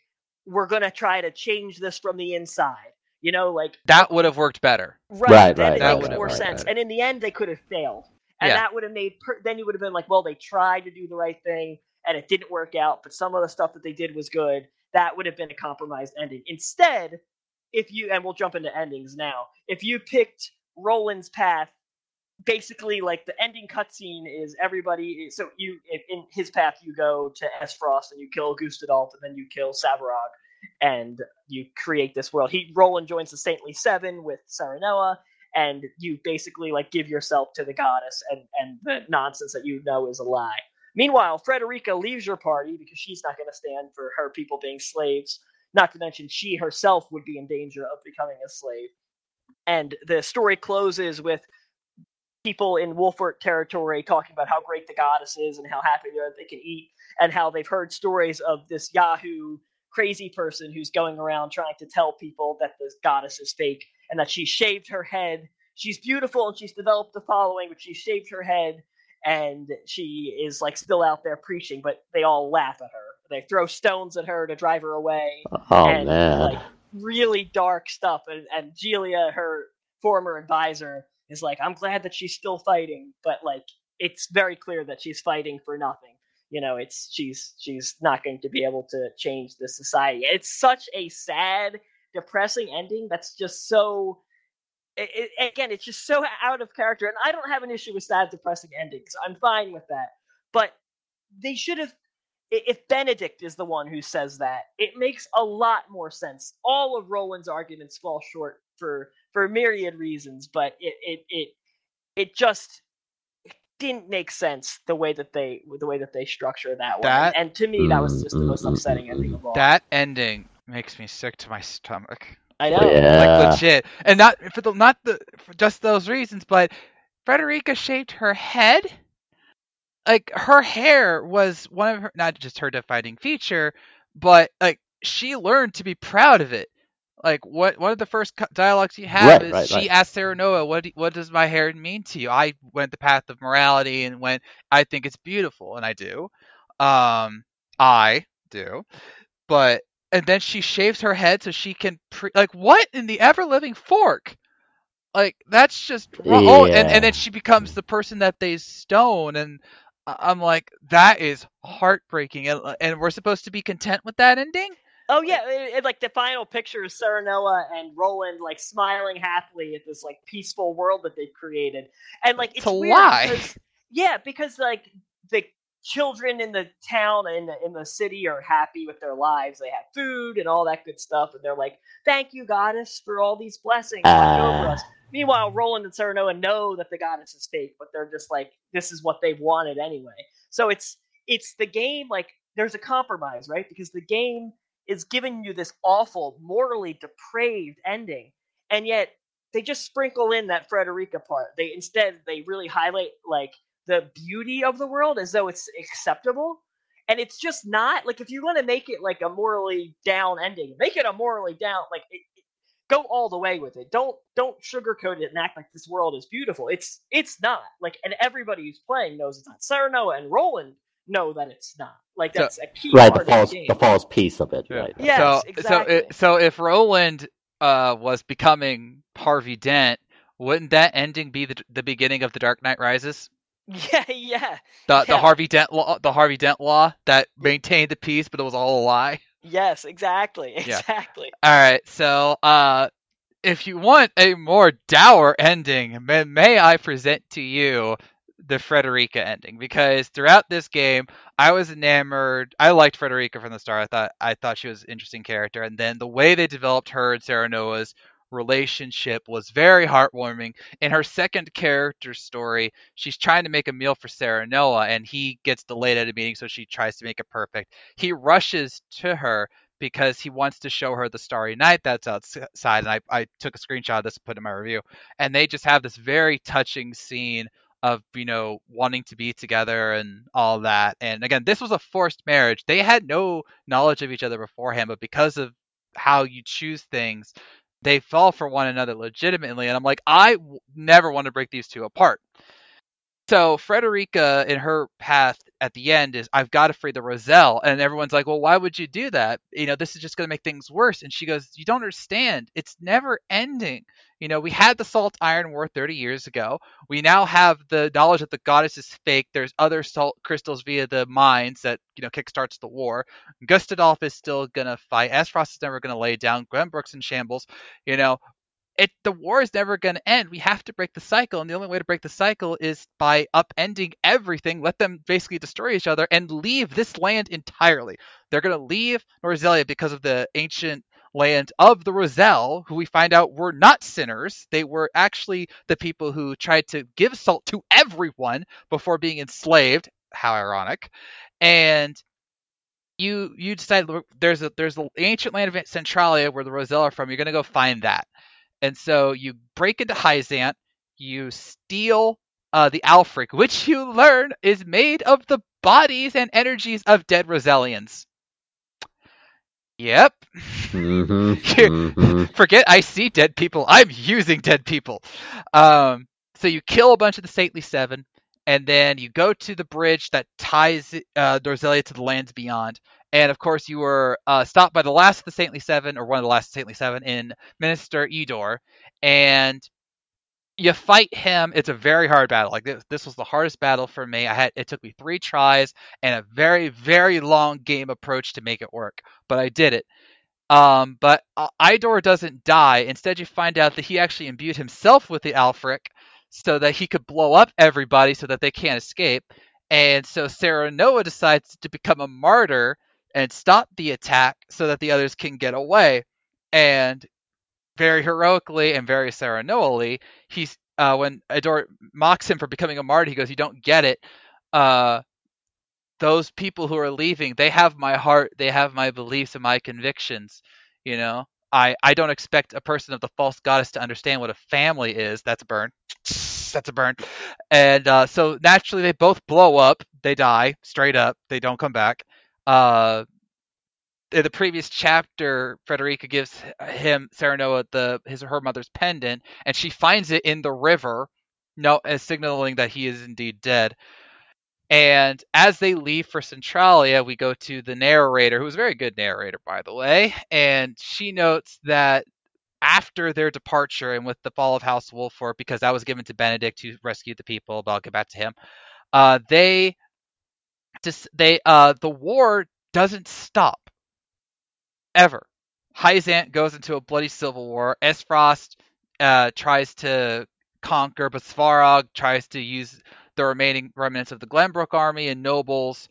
we're gonna try to change this from the inside. You know, like that would have worked better right, Right, then right, it that makes would've more sense. better. And in the end, they could have failed, and Yeah. that would have made. Per- then you would have been like, well, they tried to do the right thing, and it didn't work out. But some of the stuff that they did was good. That would have been a compromised ending. Instead, if you and we'll jump into endings now. If you picked Roland's path, basically like the ending cutscene is everybody. So you in, his path, you go to Aesfrost and you kill Gustadolf, and then you kill Svarog, and you create this world. He Roland joins the Saintly Seven with Serenoa, and you basically like give yourself to the goddess, and and the nonsense that you know is a lie. Meanwhile, Frederica leaves your party because she's not going to stand for her people being slaves. Not to mention, she herself would be in danger of becoming a slave. And the story closes with people in Wolffort territory talking about how great the goddess is and how happy they are that they can eat, and how they've heard stories of this Yahoo crazy person who's going around trying to tell people that the goddess is fake and that she shaved her head. She's beautiful and she's developed a following, but she shaved her head and she is like still out there preaching, but they all laugh at her. They throw stones at her to drive her away Oh and man, like really dark stuff. And, and Julia, her former advisor, is like, I'm glad that she's still fighting, but like it's very clear that she's fighting for nothing. You know, it's she's she's not going to be able to change the society. It's such a sad, depressing ending. That's just so. It, it, again, it's just so out of character, and I don't have an issue with sad, depressing endings. I'm fine with that, but they should have if Benedict is the one who says that, it makes a lot more sense. All of Roland's arguments fall short for for myriad reasons, but it it it it just didn't make sense the way that they the way that they structure that one. And to me, that was just the most upsetting ending of all. that ending makes me sick to my stomach I know. yeah, like legit and not for the not the for just those reasons but frederica shaved her head like her hair was one of her not just her defining feature but like she learned to be proud of it like what one of the first dialogues you have Right, is right, she right. asked Serenoa, what do, what does my hair mean to you? I went the path of morality and went I think it's beautiful and I do. Um I do. But and then she shaves her head so she can pre- like what in the ever living fork? Like that's just wrong. Oh, and, and then she becomes the person that they stone and I'm like that is heartbreaking and, and we're supposed to be content with that ending? Oh yeah, it, it- like the final picture is Serenoa and Roland like smiling happily at this like peaceful world that they've created, and like It's it's weird lie. because yeah, because like the children in the town and in the, in the city are happy with their lives. They have food and all that good stuff, and they're like, "Thank you, goddess, for all these blessings watch over uh. us." Meanwhile, Roland and Serenoa know that the goddess is fake, but they're just like, "This is what they've wanted anyway." So it's it's the game like there's a compromise, right? Because the game is giving you this awful, morally depraved ending, and yet they just sprinkle in that Frederica part. They instead they really highlight like the beauty of the world as though it's acceptable and it's just not like if you want to make it like a morally down ending make it a morally down like it, go all the way with it. Don't don't sugarcoat it and act like this world is beautiful. It's it's not. Like and everybody who's playing knows it's not. Serenoa and roland know that it's not like So- that's a key Right, the part of false, the game the false piece of it. Yeah. Right. Yes, so, So, exactly. it, so if Roland uh, was becoming Harvey Dent, wouldn't that ending be the, the beginning of the Dark Knight Rises? yeah yeah The the Harvey Dent law, the Harvey Dent law that maintained the peace, but it was all a lie. yes exactly Yeah. exactly All right, so uh, if you want a more dour ending, may, may I present to you the Frederica ending? Because throughout this game, I was enamored. I liked Frederica from the start. I thought I thought she was an interesting character, and then the way they developed her and Serenoa's relationship was very heartwarming. In her second character story, she's trying to make a meal for Serenoa, and he gets delayed at a meeting, so she tries to make it perfect. He rushes to her because he wants to show her the Starry Night that's outside. And I, I took a screenshot of this and put in my review. And they just have this very touching scene of, you know, wanting to be together and all that. And again, this was a forced marriage. They had no knowledge of each other beforehand, but because of how you choose things, they fall for one another legitimately. And I'm like, I w- never want to break these two apart. So Frederica in her path at the end is I've got to free the Roselle, and everyone's like, well, why would you do that? You know, this is just going to make things worse. And she goes, you don't understand. It's never ending. You know, we had the Salt Iron War 30 years ago. We now have the knowledge that the goddess is fake. There's other salt crystals via the mines that you know kickstarts the war. Gustadolf is still gonna fight. Aesfrost is never gonna lay down. Glenbrook's in shambles. You know, it the war is never going to end. We have to break the cycle, and the only way to break the cycle is by upending everything. Let them basically destroy each other and leave this land entirely. They're going to leave Norzelia because of the ancient land of the Roselle, who we find out were not sinners. They were actually the people who tried to give salt to everyone before being enslaved. How ironic! And you you decide there's a there's the ancient land of Centralia where the Roselle are from. You're going to go find that. And so you break into Hyzant, you steal uh, the Alfric, which you learn is made of the bodies and energies of dead Rosellians. Yep. hmm Here- hmm Forget I see dead people. I'm using dead people. Um, so you kill a bunch of the Saintly Seven, and then you go to the bridge that ties uh, Norzelia to the lands beyond. And of course, you were uh, stopped by the last of the Saintly Seven, or one of the last Saintly Seven, in Minister Idore, and you fight him. It's a very hard battle. Like this, this was the hardest battle for me. I had it took me three tries and a very, very long game approach to make it work, but I did it. Um, but uh, Idore doesn't die. Instead, you find out that he actually imbued himself with the Alfric so that he could blow up everybody so that they can't escape. And so Serenoa decides to become a martyr and stop the attack so that the others can get away. And very heroically and very Noah he's uh, when Idore mocks him for becoming a martyr, he goes, "You don't get it. Uh, those people who are leaving, they have my heart, they have my beliefs and my convictions. You know, I I don't expect a person of the false goddess to understand what a family is. That's a burn. That's a burn. And uh, so naturally, they both blow up. They die straight up. They don't come back. Uh, in the previous chapter, Frederica gives him Serenoa the his or her mother's pendant, and she finds it in the river, no, as signaling that he is indeed dead. And as they leave for Centralia, we go to the narrator, who's a very good narrator, by the way, and she notes that after their departure and with the fall of House Wolffort, because that was given to Benedict to rescue the people, but I'll get back to him. Uh, they just they uh the war doesn't stop ever. Hyzant goes into a bloody civil war. Aesfrost uh, tries to conquer, but Svarog tries to use the remaining remnants of the Glenbrook army and nobles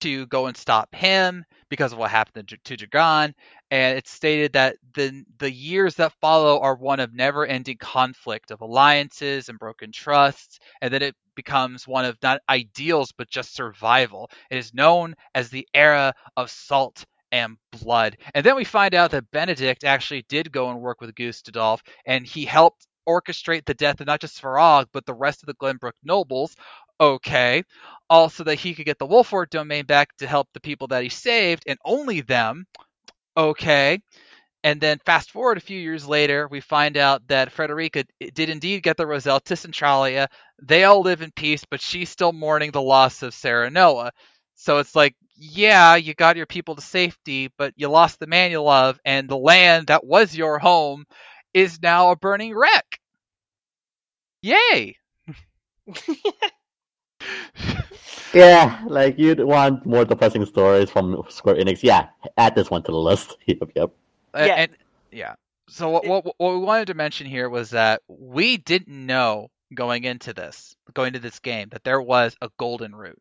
to go and stop him because of what happened to, to Dragon. And it's stated that the the years that follow are one of never-ending conflict of alliances and broken trusts, and that it becomes one of not ideals but just survival. It is known as the era of salt and blood. And then we find out that Benedict actually did go and work with Gustadolf, and he helped orchestrate the death of not just Svarog, but the rest of the Glenbrook nobles. Okay. Also, that he could get the Wolffort domain back to help the people that he saved, and only them. Okay. And then fast forward a few years later, we find out that Frederica did indeed get the Roselle to Centralia. They all live in peace, but she's still mourning the loss of Serenoa. So it's like, yeah, you got your people to safety, but you lost the man you love, and the land that was your home is now a burning wreck. Yay! yeah, like you'd want more depressing stories from Square Enix. Yeah, add this one to the list. yep, yep. Uh, yeah. And, yeah. So what, what what we wanted to mention here was that we didn't know going into this, going to this game, that there was a golden route.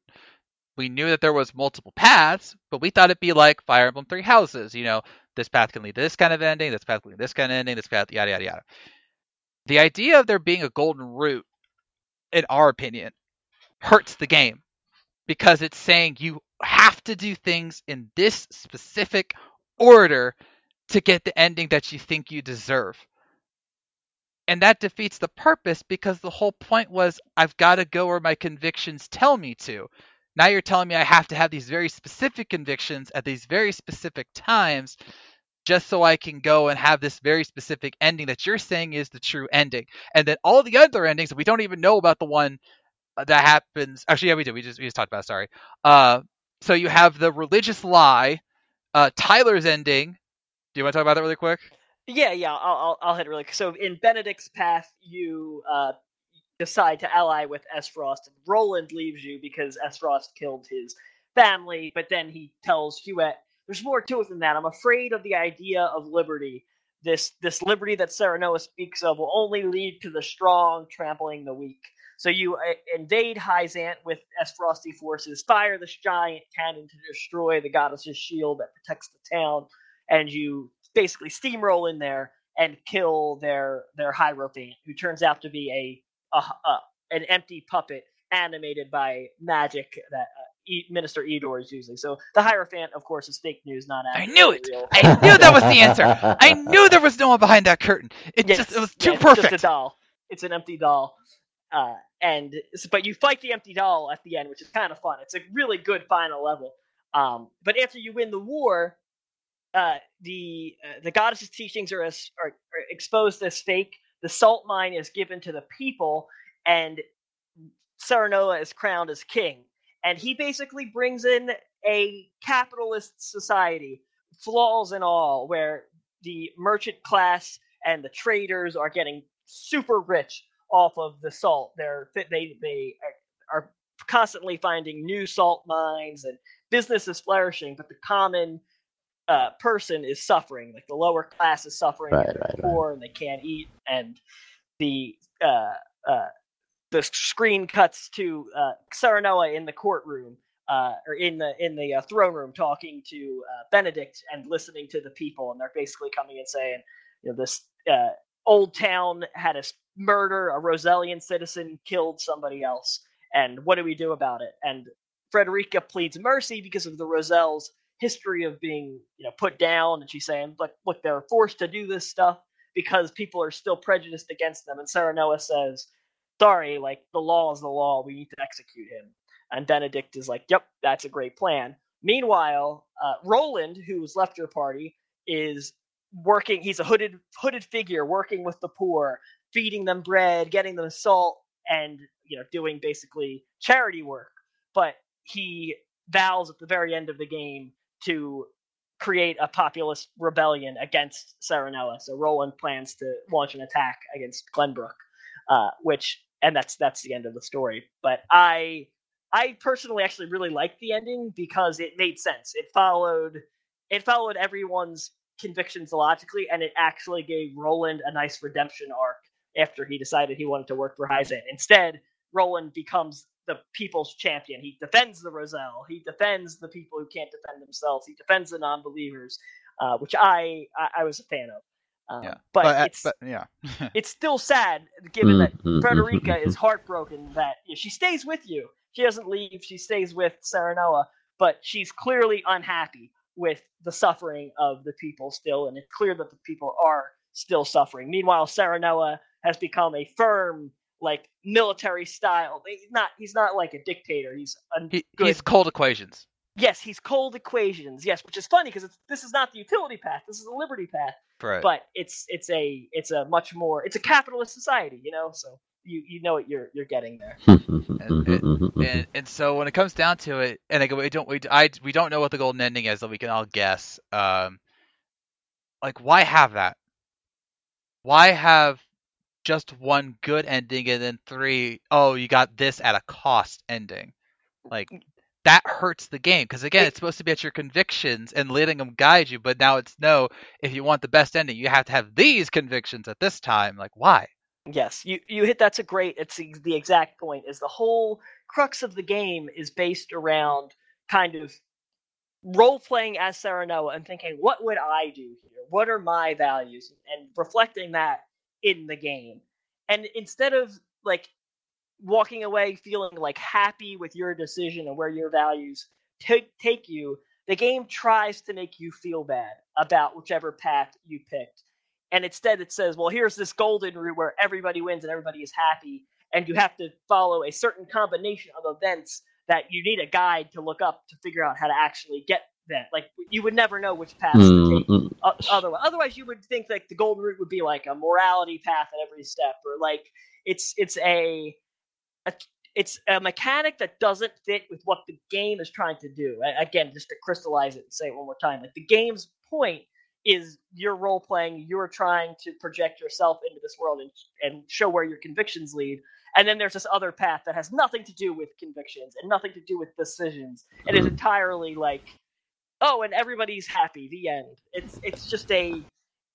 We knew that there was multiple paths, but we thought it'd be like Fire Emblem Three Houses. You know, this path can lead to this kind of ending, this path can lead to this kind of ending, this path, yada yada yada. The idea of there being a golden route, in our opinion, hurts the game because it's saying you have to do things in this specific order to get the ending that you think you deserve. And that defeats the purpose because the whole point was I've got to go where my convictions tell me to. Now you're telling me I have to have these very specific convictions at these very specific times just so I can go and have this very specific ending that you're saying is the true ending. And then all the other endings, we don't even know about the one that happens. Actually, yeah, we did. We just we just talked about. It, sorry. Uh, so you have the religious lie, uh, Tyler's ending. Do you want to talk about that really quick? Yeah, yeah. I'll I'll, I'll hit it really. So in Benedict's path, you uh, decide to ally with Aesfrost, and Roland leaves you because Aesfrost killed his family. But then he tells Hughette, "There's more to it than that. I'm afraid of the idea of liberty." This, this liberty that Serenoa speaks of will only lead to the strong trampling the weak. So you uh, invade Hyzante with Aesfrosti forces, fire this giant cannon to destroy the goddess's shield that protects the town, and you basically steamroll in there and kill their their Hierophant, who turns out to be a, a, a an empty puppet animated by magic that uh, e- Minister Idore is using. So the Hierophant, of course, is fake news, not I knew it. Real. I knew that was the answer. I knew there was no one behind that curtain. It yes, just it was too yeah, perfect. It's just a doll. It's an empty doll. Uh, and but you fight the empty doll at the end, which is kind of fun. It's a really good final level. Um, but after you win the war, uh, the uh, the goddess's teachings are, as, are, are exposed as fake. The salt mine is given to the people, and Serenoa is crowned as king. And he basically brings in a capitalist society, flaws and all, where the merchant class and the traders are getting super rich off of the salt. They're they they are constantly finding new salt mines and business is flourishing, but the common uh, person is suffering. Like the lower class is suffering, right, and right, poor, and they can't eat. And the uh, uh, the screen cuts to uh, Serenoa in the courtroom. Uh, or in the in the uh, throne room, talking to uh, Benedict and listening to the people, and they're basically coming and saying, you know, this uh, old town had a murder, a Rosellian citizen killed somebody else, and what do we do about it? And Frederica pleads mercy because of the Roselle's history of being, you know, put down, and she's saying, look, look, they're forced to do this stuff because people are still prejudiced against them. And Serenoa says, sorry, like the law is the law. We need to execute him. And Benedict is like, yep, that's a great plan. Meanwhile, uh, Roland, who's left your party, is working. He's a hooded hooded figure working with the poor, feeding them bread, getting them salt, and you know doing basically charity work. But he vows at the very end of the game to create a populist rebellion against Serenoa. So Roland plans to launch an attack against Glenbrook, uh, which and that's that's the end of the story. But I I personally actually really liked the ending because it made sense. It followed it followed everyone's convictions logically, and it actually gave Roland a nice redemption arc after he decided he wanted to work for Hyzant. Instead, Roland becomes the people's champion. He defends the Roselle. He defends the people who can't defend themselves. He defends the non-believers, uh, which I, I, I was a fan of. Um, yeah. but, but, it's but, yeah. it's still sad given that Frederica mm, mm, is heartbroken that you know, she stays with you. She doesn't leave. She stays with Serenoa, but she's clearly unhappy with the suffering of the people still, and it's clear that the people are still suffering. Meanwhile, Serenoa has become a firm, like military style. He's not he's not like a dictator. He's a He, good he's cold equations. yes, he's cold equations. Yes, which is funny because this is not the utility path. This is the liberty path. Right. But it's it's a it's a much more it's a capitalist society, you know. So you you know what you're you're getting there. Mm-hmm, mm-hmm, and, and so when it comes down to it, and again, we don't we I we don't know what the golden ending is, so we can all guess. Um, like why have that? Why have just one good ending and then three oh you got this at a cost ending? Like mm. that hurts the game because again, it's supposed to be at your convictions and letting them guide you, but now it's no. If you want the best ending, you have to have these convictions at this time. Like why? Yes, you you hit that's a great it's the exact point is the whole crux of the game is based around kind of role playing as Serenoa and thinking what would I do here? What are my values and reflecting that in the game. And instead of like walking away feeling like happy with your decision and where your values take take you, the game tries to make you feel bad about whichever path you picked. And instead it says, well, here's this golden route where everybody wins and everybody is happy, and you have to follow a certain combination of events that you need a guide to look up to figure out how to actually get that. Like you would never know which path to take. Mm, Otherwise, otherwise you would think like the golden route would be like a morality path at every step, or like it's it's a, a it's a mechanic that doesn't fit with what the game is trying to do. Again, just to crystallize it and say it one more time, like the game's point is you're role playing, you're trying to project yourself into this world and and show where your convictions lead. And then there's this other path that has nothing to do with convictions and nothing to do with decisions. It is Mhm. entirely like, oh, and everybody's happy. The end. It's it's just a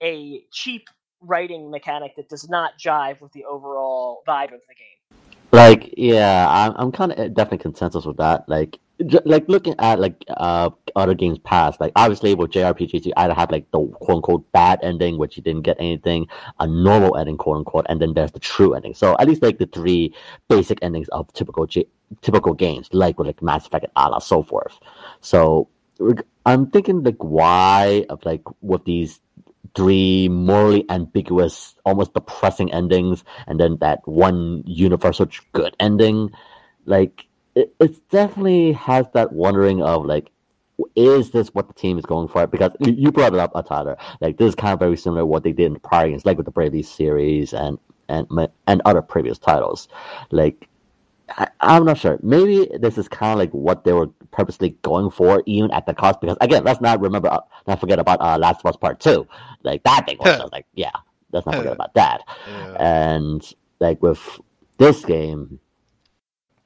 a cheap writing mechanic that does not jive with the overall vibe of the game. like yeah i'm, I'm kind of definitely consensus with that like like looking at like uh other games past like obviously with jrpgs you either have like the quote-unquote bad ending which you didn't get anything a normal ending quote-unquote and then there's the true ending. So at least like the three basic endings of typical typical games like with like mass effect and a la so forth. So i'm thinking like why of like with these three morally ambiguous almost depressing endings and then that one universal good ending like it, it definitely has that wondering of like is this what the team is going for because you- brought it up uh, Tyler like this is kind of very similar to what they did in the prior games like with the Bravely series and and and other previous titles like I, I'm not sure. Maybe this is kind of like what they were purposely going for, even at the cost. Because again, let's not remember, uh, not forget about uh, Last of Us Part Two. Like that thing was like, yeah, let's not forget about that. And like with this game,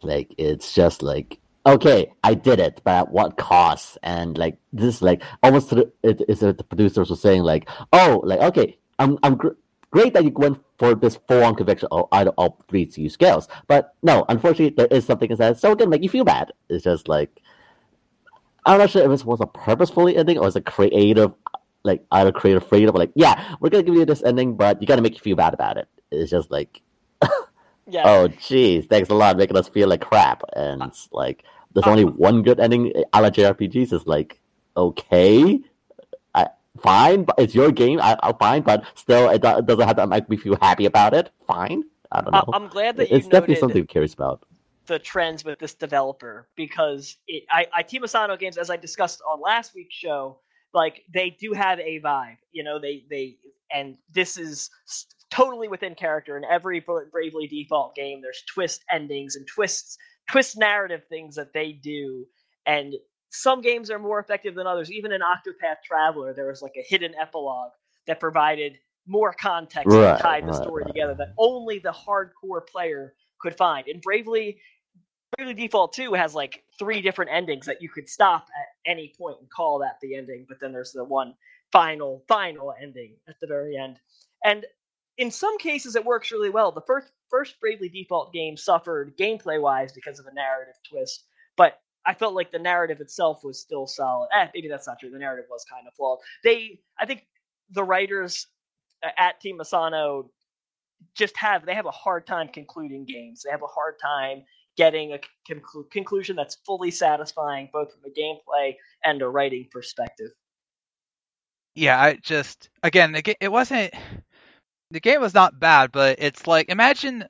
like it's just like okay, I did it, but at what cost? And like this, like almost to the, it's the producers were saying like, oh, like okay, I'm I'm gr- great that you went for this full on conviction oh, of either all three CU scales, but no, unfortunately, there is something inside so it can make you feel bad. It's just like I'm not sure if this was a purposefully ending or was a creative, like either creative freedom like, yeah, we're gonna give you this ending, but you gotta make you feel bad about it. It's just like Yeah. oh jeez, thanks a lot, making us feel like crap. And uh, like there's uh, only one good ending a la JRPGs is like okay, I fine, but it's your game. I, I'm fine, but still, it, do- it doesn't have to make me feel happy about it. Fine, I don't uh, know. I, am glad that you it's definitely something I'm curious about. the trends with this developer because it, I, I Team Asano games, as I discussed on last week's show, like they do have a vibe. You know, they they and this is totally within character. In every Bravely Default game, there's twist endings and twists, twist narrative things that they do, and some games are more effective than others. Even in Octopath Traveler, there was like a hidden epilogue that provided more context Right, and tied the right, story right. together that only the hardcore player could find. And Bravely Bravely Default 2 has like three different endings that you could stop at any point and call that the ending, but then there's the one final, final ending at the very end. And in some cases it works really well. The first first Bravely Default game suffered gameplay wise because of a narrative twist, but I felt like the narrative itself was still solid. Eh, maybe that's not true. The narrative was kind of flawed. They I think the writers at Team Asano just have they have a hard time concluding games. They have a hard time getting a conclu- conclusion that's fully satisfying both from a gameplay and a writing perspective. yeah, I just again, it wasn't. The game was not bad, but it's like imagine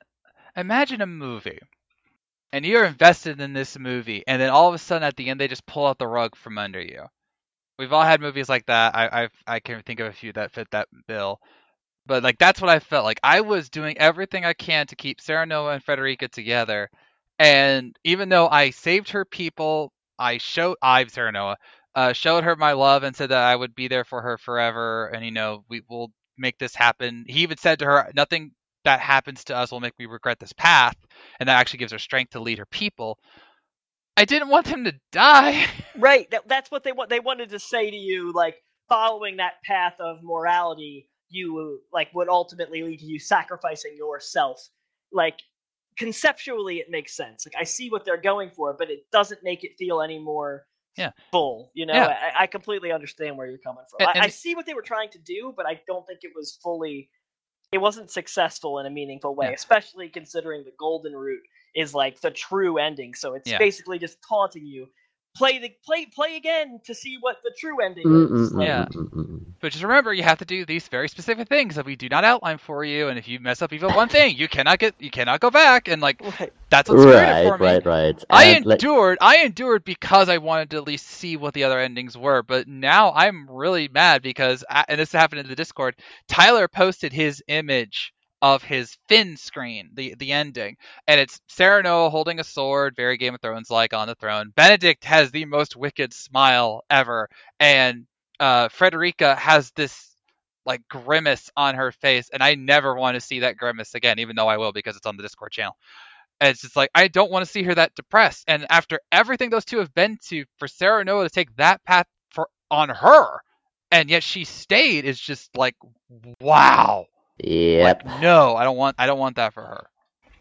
imagine a movie and you're invested in this movie and then all of a sudden at the end they just pull out the rug from under you. We've all had movies like that. I i I can think of a few that fit that bill. But like that's what I felt like. I was doing everything I can to keep Serenoa and Frederica together. And even though I saved her people, I showed I Serenoa, uh, showed her my love and said that I would be there for her forever and you know, we will make this happen. He even said to her, nothing that happens to us will make me regret this path, and that actually gives her strength to lead her people. I didn't want him to die. Right. That, that's what they want. They wanted to say to you, like following that path of morality, you like would ultimately lead to you sacrificing yourself. Like conceptually, it makes sense. Like I see what they're going for, but it doesn't make it feel any more yeah. full. You know, Yeah. I, I completely understand where you're coming from. And- I, I see what they were trying to do, but I don't think it was fully. It wasn't successful in a meaningful way, Yeah. especially considering the golden route is like the true ending. So it's Yeah. basically just taunting you. Play the play play again to see what the true ending Mm, is. mm, Like, Yeah. mm, mm. But just remember, you have to do these very specific things that we do not outline for you. And if you mess up even one thing, you cannot get, you cannot go back. And like right. that's what's screwed it Right, for me. right, right. I And, like, endured. I endured because I wanted to at least see what the other endings were. But now I'm really mad because, I, and this happened in the Discord. Tyler posted his image of his fin screen, the the ending, and it's Serenoa holding a sword, very Game of Thrones like on the throne. Benedict has the most wicked smile ever, and uh, Frederica has this like grimace on her face, and I never want to see that grimace again, even though I will because it's on the Discord channel. And it's just like I don't want to see her that depressed. And after everything those two have been to, for Serenoa to take that path for on her, and yet she stayed is just like wow. Yep. Like no, I don't want I don't want that for her.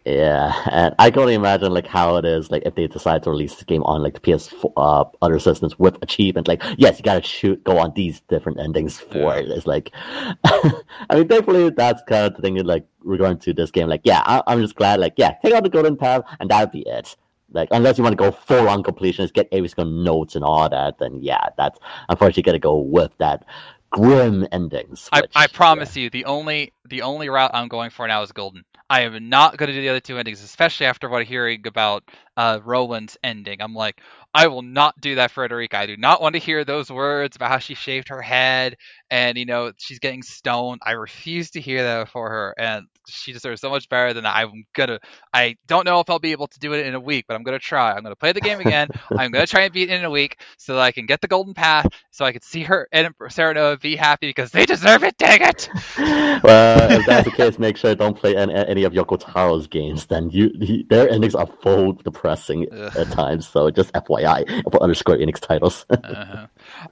Yeah, and I can only imagine like how it is like if they decide to release the game on like the PS4 uh, other systems with achievement. Like, yes, you gotta shoot go on these different endings for Yeah. it. It's like, I mean, thankfully that's kind of the thing. Like regarding to this game, like, yeah, I, I'm just glad. Like, yeah, take out the golden path, and that'd be it. Like, unless you want to go full on completionist, get every single notes and all that, then yeah, that's unfortunately gonna go with that grim endings. I, which, I yeah. promise you, the only the only route I'm going for now is golden. I am not going to do the other two endings, especially after what I'm hearing about uh, Roland's ending. I'm like, I will not do that, Frederica. I do not want to hear those words about how she shaved her head and you know she's getting stoned. I refuse to hear that for her, and she deserves so much better than that. I'm gonna. I don't know if I'll be able to do it in a week, but I'm gonna try. I'm gonna play the game again. I'm gonna try and beat it in a week so that I can get the golden path, so I can see her and Serenoa be happy because they deserve it. Dang it! well, if that's the case, make sure don't play any, any of Yoko Taro's games. Then you, their endings are full depressing Ugh. at times. So just FYI for other Square Enix titles. uh-huh.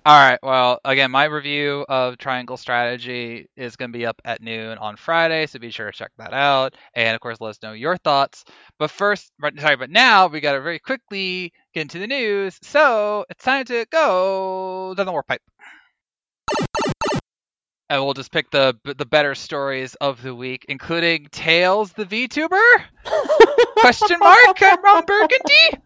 All right. Well, again, my review of Triangle Strategy is going to be up at noon on Friday, so be sure to check that out. And of course, let us know your thoughts. But first, sorry, but now we got to very quickly get into the news. So it's time to go down the warp pipe. And we'll just pick the the better stories of the week, including Tails the VTuber? Question mark? I'm Ron Burgundy?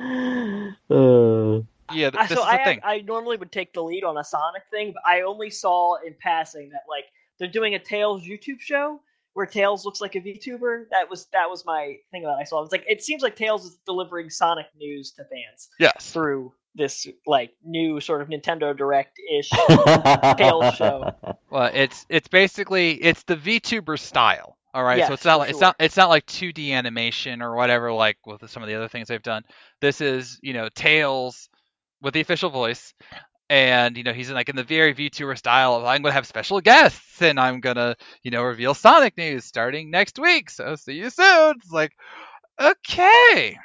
Uh, Yeah, th- I- this so is I, thing. I normally would take the lead on a Sonic thing, but I only saw in passing that like they're doing a Tails YouTube show where Tails looks like a VTuber. That was that was my thing that I saw. It's like it seems like Tails is delivering Sonic news to fans Yes. through this like new sort of Nintendo Direct ish. Tails show. Well, it's it's basically it's the VTuber style. All right, so it's not for like it's not it's not like 2D animation or whatever like with some of the other things they've done. This is you know Tails with the official voice, and you know he's in like in the very VTuber style of I'm gonna have special guests and I'm gonna you know reveal Sonic news starting next week. So see you soon. It's like okay,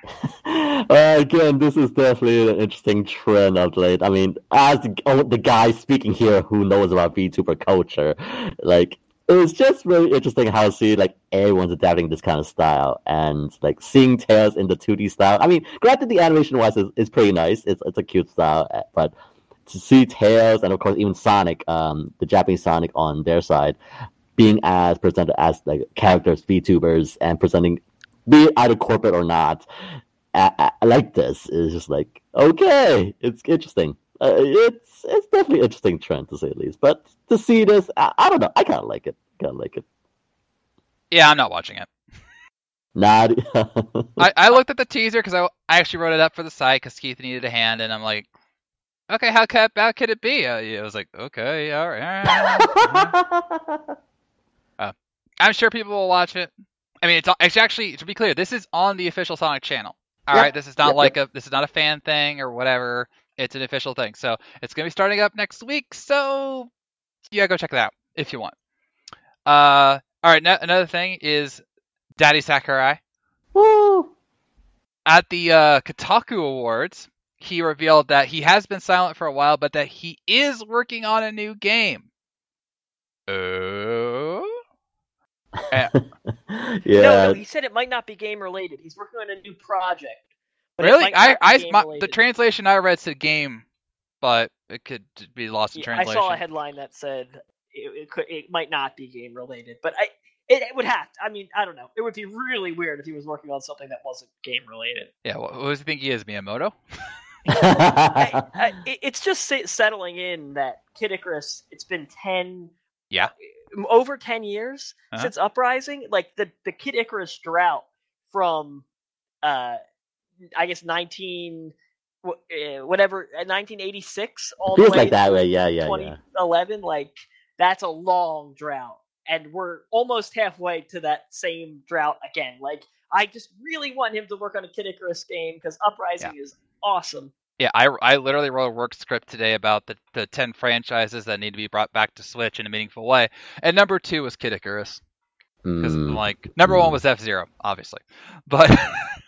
well, uh, again, this is definitely an interesting trend of late. I mean, as the, oh, the guy speaking here who knows about VTuber culture, like it's just really interesting how see like everyone's adapting this kind of style and like seeing Tails in the 2D style. I mean, granted, the animation wise is, is pretty nice. It's it's a cute style, uh, but to see Tails and of course even Sonic, um, the Japanese Sonic on their side, being as presented as like characters, VTubers, and presenting, be it either corporate or not, I like this is just like okay, it's interesting. Uh, it's it's definitely an interesting trend to say the least. But to see this, I, I don't know. I kind of like it. Kind of like it. Yeah, I'm not watching it. Not. I, I looked at the teaser because I, I actually wrote it up for the site because Keith needed a hand, and I'm like, okay, how could how could it be? Uh, yeah, I was like, okay, all right. all right. I'm sure people will watch it. I mean, it's it's actually to be clear, this is on the official Sonic channel. All Yep. right, this is not Yep, like a this is not a fan thing or whatever. It's an official thing. So it's gonna be starting up next week. So yeah, go check it out if you want. Uh, all right. No, another thing is Daddy Sakurai Woo! at the uh, Kotaku Awards. He revealed that he has been silent for a while, but that he is working on a new game. Oh. yeah. No, no, he said it might not be game related. He's working on a new project. But Really? I, I, my, the translation I read said game, but it could be lost in Yeah, I saw a headline that said it, it could it might not be game related, but I it, it would have. To, I mean, I don't know. It would be really weird if he was working on something that wasn't game related. Yeah, what, what does he think he is, Miyamoto? I, I, it's just settling in that Kid Icarus. It's been ten, Yeah. over ten years Uh-huh. since Uprising. Like the the Kid Icarus drought from, uh, I guess nineteen, uh, whatever, nineteen eighty six all the Feels way like that way. Yeah, yeah, yeah. 2011. Like that's a long drought, and we're almost halfway to that same drought again. Like I just really want him to work on a Kid Icarus game because Uprising is awesome. Yeah, I, I literally wrote a work script today about the, the 10 franchises that need to be brought back to Switch in a meaningful way. And number two was Kid Icarus. Because, Mm. like, number one was F Zero, obviously. But.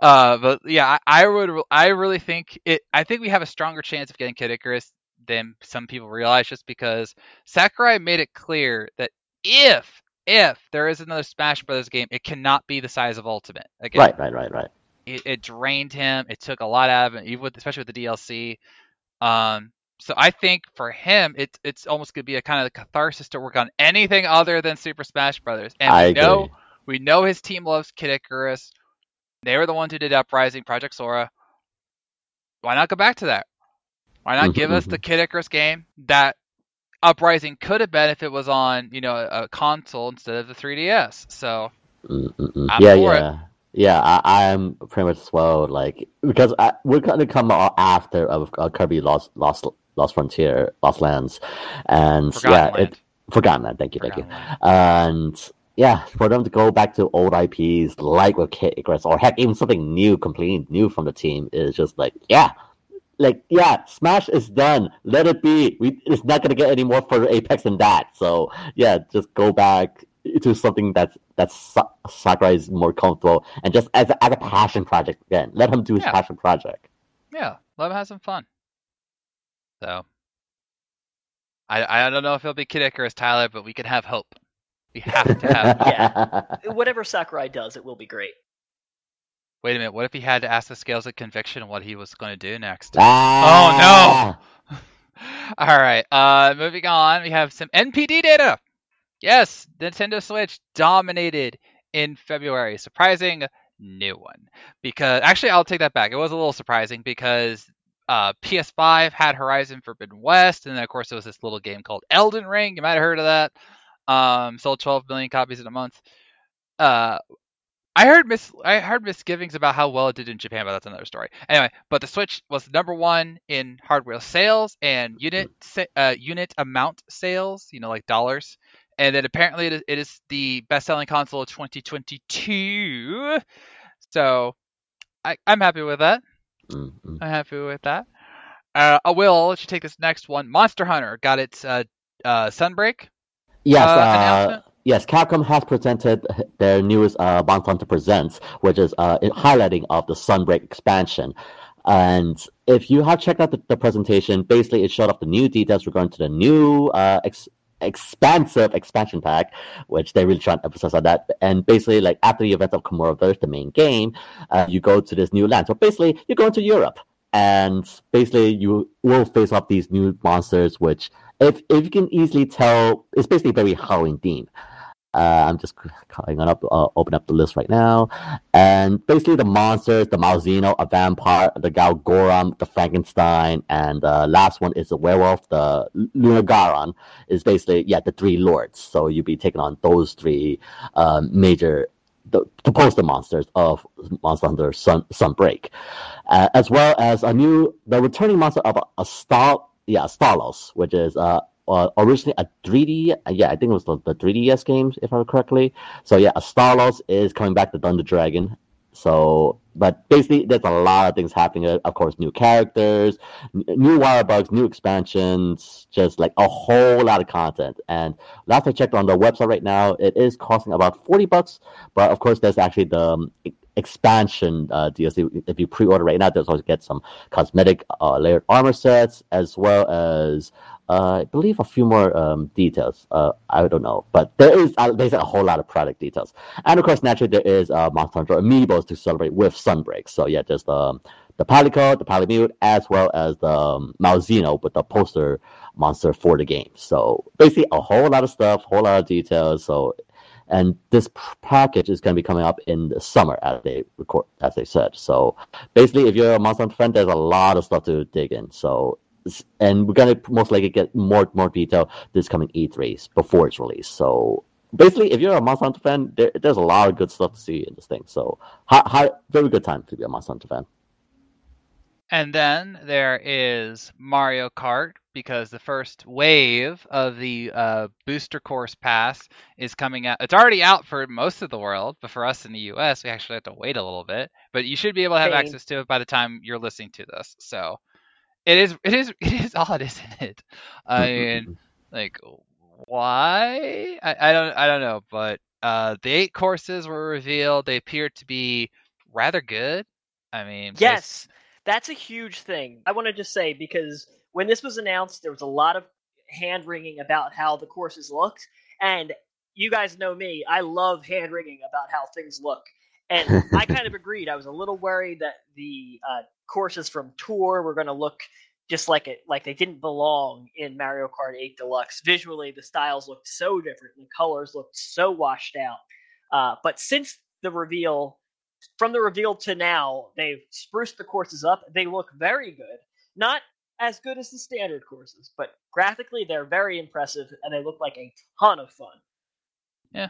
Uh, but yeah, I, I would, I really think it. I think we have a stronger chance of getting Kid Icarus than some people realize, just because Sakurai made it clear that if, if there is another Smash Brothers game, it cannot be the size of Ultimate. Again, Right, right, right, right. it, it drained him. It took a lot out of him, even with especially with the DLC. Um, so I think for him, it's it's almost gonna be a kind of a catharsis to work on anything other than Super Smash Brothers. And I we agree. know we know his team loves Kid Icarus. They were the ones who did Uprising, Project Sora. Why not go back to that? Why not give us the Kid Icarus game that Uprising could have been if it was on, you know, a, a console instead of the 3DS? So Yeah, for it. yeah, yeah. I, I'm pretty much as well. Like because I, we're gonna come after of uh, Kirby Lost Lost Lost Frontier Lost Lands, and Forgotten yeah, Land. it Forgotten Land. Thank you, thank you. Land. And yeah, for them to go back to old IPs like with Kid Icarus, or heck, even something new, completely new from the team, is just like, yeah, like yeah, Smash is done. Let it be. We it's not gonna get any more for Apex than that. So yeah, just go back to something that's that's Sakurai is more comfortable, and just as a, as a passion project again. Let him do his Yeah. passion project. Yeah, let him have some fun. So, I I don't know if it'll be Kid Icarus, Tyler, but we can have hope. We have to have. Yeah. Whatever Sakurai does, it will be great. Wait a minute. What if he had to ask the scales of conviction what he was going to do next? Ah! Oh no! All right. Uh, moving on, we have some NPD data. Yes, Nintendo Switch dominated in February. Surprising new one because actually I'll take that back. It was a little surprising because uh, PS5 had Horizon Forbidden West, and then of course there was this little game called Elden Ring. You might have heard of that. Um, sold 12 million copies in a month. Uh, I heard mis I heard misgivings about how well it did in Japan, but that's another story. Anyway, but the Switch was number one in hardware sales and unit sa- uh, unit amount sales. You know, like dollars. And then apparently it is, it is the best-selling console of 2022. So I, I'm happy with that. Mm, mm. I'm happy with that. Uh, I will I'll let you take this next one. Monster Hunter got its uh, uh, Sunbreak. Yes, uh, uh, yes. Capcom has presented their newest uh, Presents, which is uh, highlighting of the Sunbreak expansion. And if you have checked out the, the presentation, basically it showed off the new details regarding to the new uh, ex- expansive expansion pack, which they really try to emphasize on that. And basically, like after the event of Komoraverse, the main game, uh, you go to this new land. So basically, you go into Europe, and basically you will face off these new monsters, which if if you can easily tell, it's basically very Halloween themed. Uh, I'm just calling up, uh, open up the list right now, and basically the monsters: the Malzeno, a vampire, the Garangolm, the Frankenstein, and the last one is the werewolf. The Lunagaron is basically yeah the three lords. So you'll be taking on those three um, major the, the poster monsters of Monster Hunter Sun Sunbreak, uh, as well as a new the returning monster of a, a star yeah Stalos, which is uh, uh, originally a 3D yeah I think it was the, the 3DS games if I remember correctly. So yeah, Astalos is coming back to Thunder Dragon. So, but basically, there's a lot of things happening. Of course, new characters, new wire bugs, new expansions, just like a whole lot of content. And last I checked on the website right now, it is costing about forty bucks. But of course, there's actually the um, expansion uh, DLC. If you pre-order right now, there's also get some cosmetic uh, layered armor sets as well as I believe a few more um, details. Uh, I don't know, but there is uh, there's a whole lot of product details, and of course, naturally, there is uh, Monster Hunter amiibos to celebrate with Sunbreak. So yeah, just um, the Palico, the Palamute, as well as the um, Malzeno with the poster monster for the game. So basically, a whole lot of stuff, whole lot of details. So. And this package is going to be coming up in the summer, as they record, as they said. So, basically, if you're a Monster Hunter fan, there's a lot of stuff to dig in. So, and we're gonna most likely get more more detail this coming E3 before it's released. So basically, if you're a Monster Hunter fan, there, there's a lot of good stuff to see in this thing. So, hi, hi, very good time to be a Monster Hunter fan. And then there is Mario Kart because the first wave of the uh, booster course pass is coming out. It's already out for most of the world, but for us in the U.S., we actually have to wait a little bit. But you should be able to have Same. access to it by the time you're listening to this. So it is, it is, it is odd, isn't it? I mean, like why? I, I don't, I don't know. But uh, the eight courses were revealed. They appear to be rather good. I mean, based- Yes, that's a huge thing. I want to just say because when this was announced, there was a lot of hand wringing about how the courses looked, and you guys know me. I love hand wringing about how things look, and I kind of agreed. I was a little worried that the uh, courses from Tour were going to look just like it, like they didn't belong in Mario Kart 8 Deluxe. Visually, the styles looked so different, the colors looked so washed out. Uh, but since the reveal, from the reveal to now, they've spruced the courses up. They look very good. Not as good as the standard courses, but graphically they're very impressive and they look like a ton of fun. Yeah.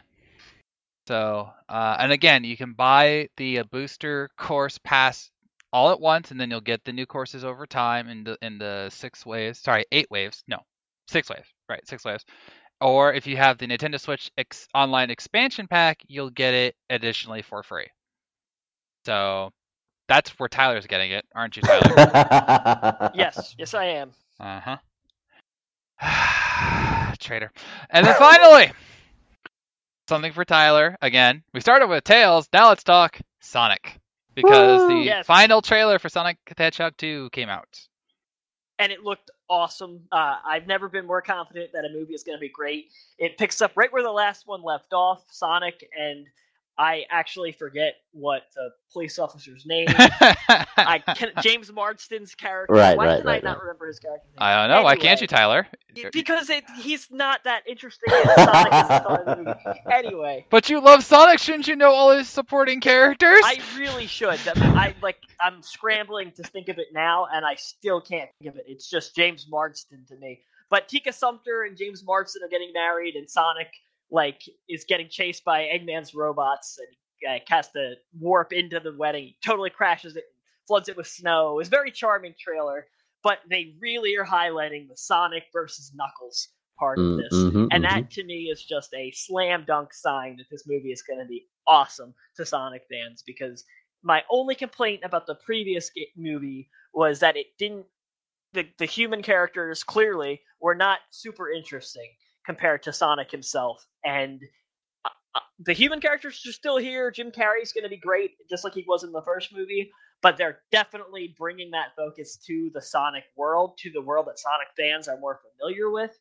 So, uh, and again, you can buy the uh, booster course pass all at once, and then you'll get the new courses over time in the in the six waves. Sorry, eight waves. No, six waves. Right, six waves. Or if you have the Nintendo Switch ex- online expansion pack, you'll get it additionally for free. So that's where Tyler's getting it, aren't you, Tyler? Yes, yes I am. Uh huh. Traitor. And then finally, something for Tyler. Again, we started with Tails. Now let's talk Sonic. Because Woo! the Yes. final trailer for Sonic the Hedgehog 2 came out. and it looked awesome. Uh, I've never been more confident that a movie is going to be great. It picks up right where the last one left off, Sonic, and I actually forget what the police officer's name. is. I can, James Marsden's character. Right, Why right, can right, I not remember his character name? I don't know. Why can't you, Tyler? Because it, he's not that interesting as Sonic is the star of the movie. Anyway, But you love Sonic. Shouldn't you know all his supporting characters? I really should. That- I like. I'm scrambling to think of it now, and I still can't think of it. It's just James Marsden to me. But Tika Sumpter and James Marsden are getting married, and Sonic like is getting chased by Eggman's robots, and uh, has to warp into the wedding. He totally crashes it, floods it with snow. It's a very charming trailer, but they really are highlighting the Sonic versus Knuckles part of Mm, this. mhm, And mhm. that to me is just a slam dunk sign that this movie is going to be awesome to Sonic fans because my only complaint about the previous movie was that it didn't the, the human characters clearly were not super interesting compared to Sonic himself and uh, uh, the human characters are still here. Jim Carrey's going to be great, just like he was in the first movie. But they're definitely bringing that focus to the Sonic world, to the world that Sonic fans are more familiar with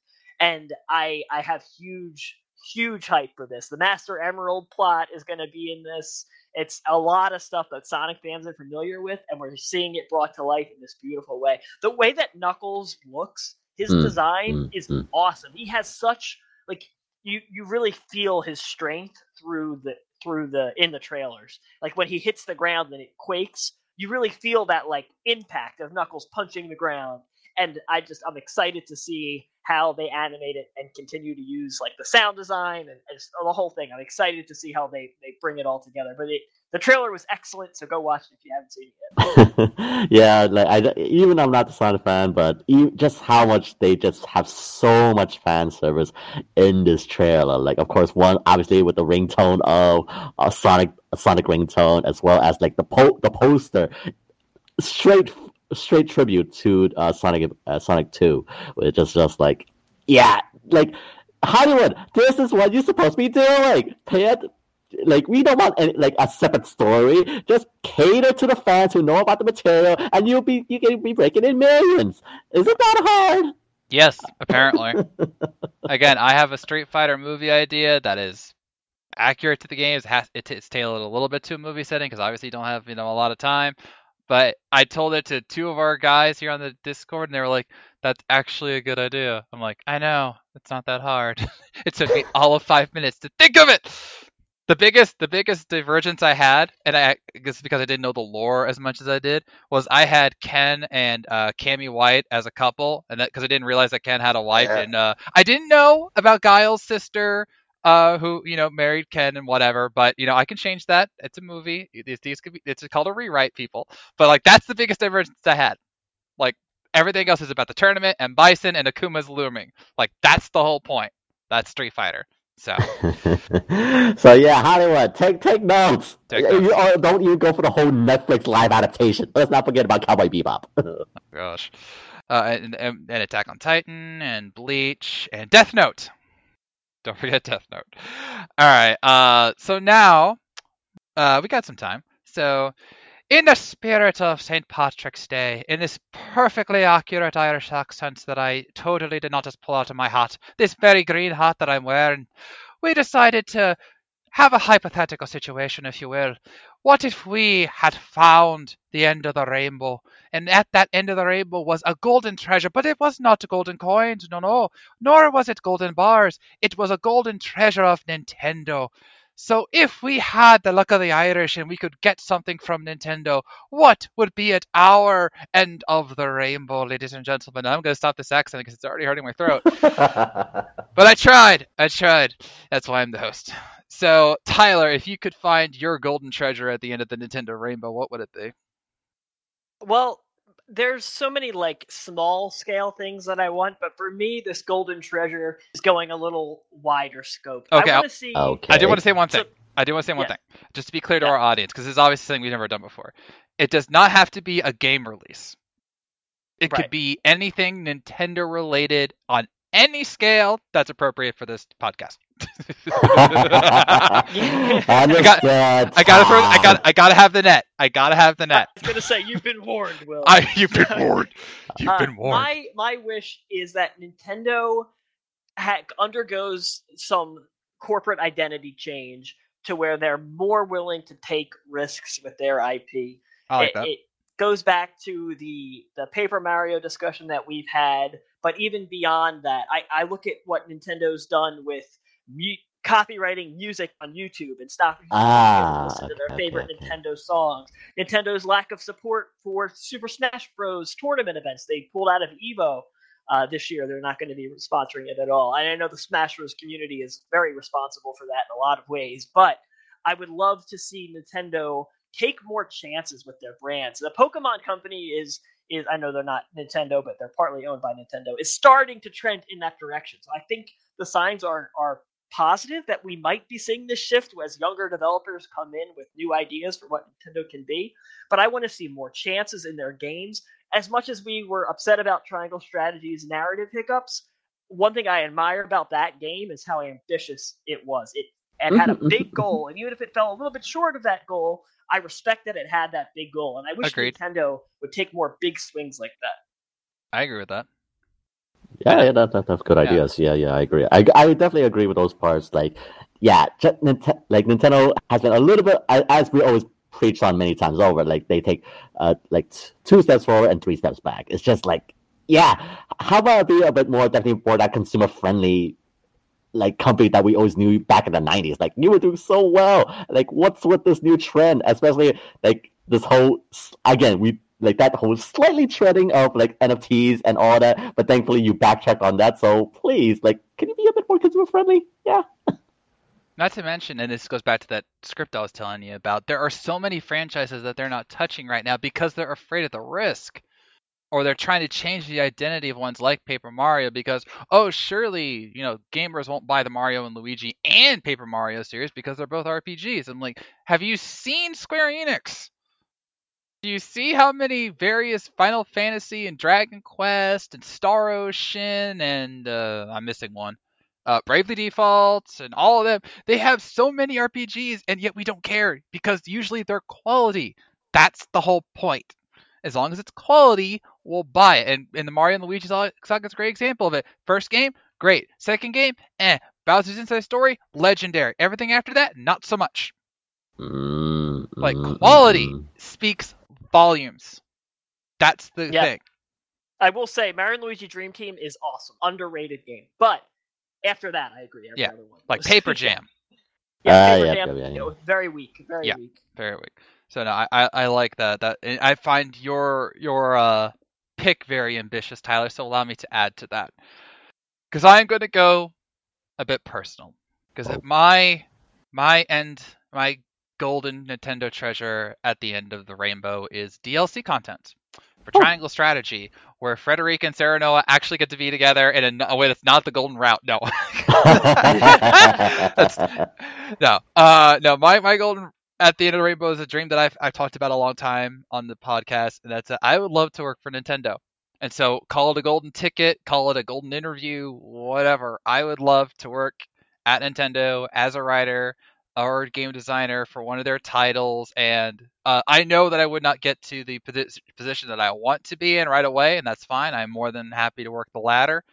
and I I have huge huge hype for this. The Master Emerald plot is going to be in this. It's a lot of stuff that Sonic fans are familiar with, and we're seeing it brought to life in this beautiful way. The way that Knuckles looks, his Mm, design mm, is mm. awesome. He has such like you you really feel his strength through the through the in the trailers. Like when he hits the ground and it quakes, you really feel that like impact of Knuckles punching the ground. And I just I'm excited to see how they animate it and continue to use like the sound design and, and the whole thing. I'm excited to see how they they bring it all together. But it, the trailer was excellent, so go watch it if you haven't seen it yet. yeah, like I even I'm not the Sonic fan, but even, just how much they just have so much fan service in this trailer. Like, of course, one obviously with the ringtone of a Sonic a Sonic ringtone, as well as like the po- the poster, straight straight tribute to uh, Sonic uh, Sonic Two, which is just like, yeah, like Hollywood. This is what you're supposed to be doing. Like, pay it. Like we don't want any, like a separate story. Just cater to the fans who know about the material, and you'll be you can be breaking in millions. Isn't that hard? Yes, apparently. Again, I have a Street Fighter movie idea that is accurate to the games. It has, it's tailored a little bit to a movie setting because obviously you don't have you know a lot of time. But I told it to two of our guys here on the Discord, and they were like, "That's actually a good idea." I'm like, "I know, it's not that hard." it took me all of five minutes to think of it. The biggest, the biggest divergence I had, and I guess because I didn't know the lore as much as I did, was I had Ken and uh, Cammy White as a couple, and because I didn't realize that Ken had a wife, yeah. and uh, I didn't know about Guile's sister uh, who you know married Ken and whatever. But you know, I can change that. It's a movie. These, these could be. It's called a rewrite, people. But like that's the biggest divergence I had. Like everything else is about the tournament and Bison and Akuma's looming. Like that's the whole point. That's Street Fighter. So, so yeah, Hollywood, take take notes. Take notes. You, oh, don't you go for the whole Netflix live adaptation. Let's not forget about Cowboy Bebop. oh, gosh, uh, and, and, and Attack on Titan and Bleach and Death Note. Don't forget Death Note. All right. Uh, so now uh, we got some time. So, in the spirit of St. Patrick's Day, in this perfectly accurate Irish accent that I totally did not just pull out of my hat, this very green hat that I'm wearing, we decided to have a hypothetical situation, if you will. What if we had found the end of the rainbow, and at that end of the rainbow was a golden treasure, but it was not golden coins, no, no, nor was it golden bars. It was a golden treasure of Nintendo. So if we had the luck of the Irish and we could get something from Nintendo, what would be at our end of the rainbow, ladies and gentlemen? I'm going to stop this accent because it's already hurting my throat. but I tried. I tried. That's why I'm the host. So, Tyler, if you could find your golden treasure at the end of the Nintendo Rainbow, what would it be? Well, there's so many like small scale things that I want, but for me, this golden treasure is going a little wider scope. Okay, I want to see. Okay. I do want to say one thing. So, I do want to say one yeah. thing, just to be clear to yeah. our audience, because this is obviously something we've never done before. It does not have to be a game release. It right. could be anything Nintendo related on any scale that's appropriate for this podcast. I got, I gotta throw, I got, I gotta have the net. I gotta have the net. I was gonna say you've been warned, Will. I, you've been warned. You've uh, been warned. My my wish is that Nintendo ha- undergoes some corporate identity change to where they're more willing to take risks with their IP. I like it, that. It goes back to the the Paper Mario discussion that we've had, but even beyond that, I, I look at what Nintendo's done with mu- copywriting music on YouTube and stopping people Ah, to listen to their favorite okay, okay. Nintendo songs. Nintendo's lack of support for Super Smash Bros. tournament events. They pulled out of Evo uh, this year. They're not going to be sponsoring it at all. And I know the Smash Bros. community is very responsible for that in a lot of ways, but I would love to see Nintendo take more chances with their brands. The Pokemon Company is is I know they're not Nintendo, but they're partly owned by Nintendo. Is starting to trend in that direction. So I think the signs are are positive that we might be seeing this shift as younger developers come in with new ideas for what Nintendo can be. But I want to see more chances in their games. As much as we were upset about Triangle Strategies narrative hiccups, one thing I admire about that game is how ambitious it was. It and had a Mhm, big mhm, goal, and even if it fell a little bit short of that goal, I respect that it had that big goal, and I wish Agreed. Nintendo would take more big swings like that. I agree with that. Yeah, yeah, that, that, that's good Yeah. ideas. Yeah, yeah, I agree. I, I definitely agree with those parts. Like, yeah, like Nintendo has been a little bit, as we always preach on many times over. Like they take uh like two steps forward and three steps back. It's just like, yeah, how about be a bit more definitely more that consumer friendly like company that we always knew back in the '90s. Like you were doing so well. Like what's with this new trend? Especially like this whole again we like that whole slightly treading of like NFTs and all that. But thankfully you backtrack on that. So please, like, can you be a bit more consumer friendly? Yeah. Not to mention, and this goes back to that script I was telling you about, there are so many franchises that they're not touching right now because they're afraid of the risk. Or they're trying to change the identity of ones like Paper Mario because, oh, surely, you know, gamers won't buy the Mario and Luigi and Paper Mario series because they're both RPGs. I'm like, have you seen Square Enix? Do you see how many various Final Fantasy and Dragon Quest and Star Ocean and uh, I'm missing one uh, Bravely Defaults and all of them. They have so many RPGs, and yet we don't care because usually they're quality. That's the whole point. As long as it's quality, we'll buy it. And, and the Mario and Luigi Saga is a great example of it. First game, great. Second game, eh. Bowser's Inside Story, legendary. Everything after that, not so much. Mm, like quality mm. speaks volumes. That's the Yeah. thing. I will say, Mario and Luigi Dream Team is awesome, underrated game. But after that, I agree. every Yeah, other one Like Paper Jam. yeah, Ah, Paper yeah, Jam. yeah, yeah, you know, very weak, very Yeah. weak. very weak. So no, I, I, I like that. That and I find your your uh pick very ambitious, Tyler. So allow me to add to that because I am going to go a bit personal because Oh. my my end my golden Nintendo treasure at the end of the rainbow is DLC content for. Triangle Strategy, where Frederica and Serenoa actually get to be together in a, a way that's not the golden route. No. That's- no, uh, no. My my golden at the end of the rainbow is a dream that I've I've talked about a long time on the podcast, and that's uh, I would love to work for Nintendo. And so call it a golden ticket, call it a golden interview, whatever. I would love to work at Nintendo as a writer or game designer for one of their titles. And uh, I know that I would not get to the position that I want to be in right away, and that's fine. I'm more than happy to work the ladder.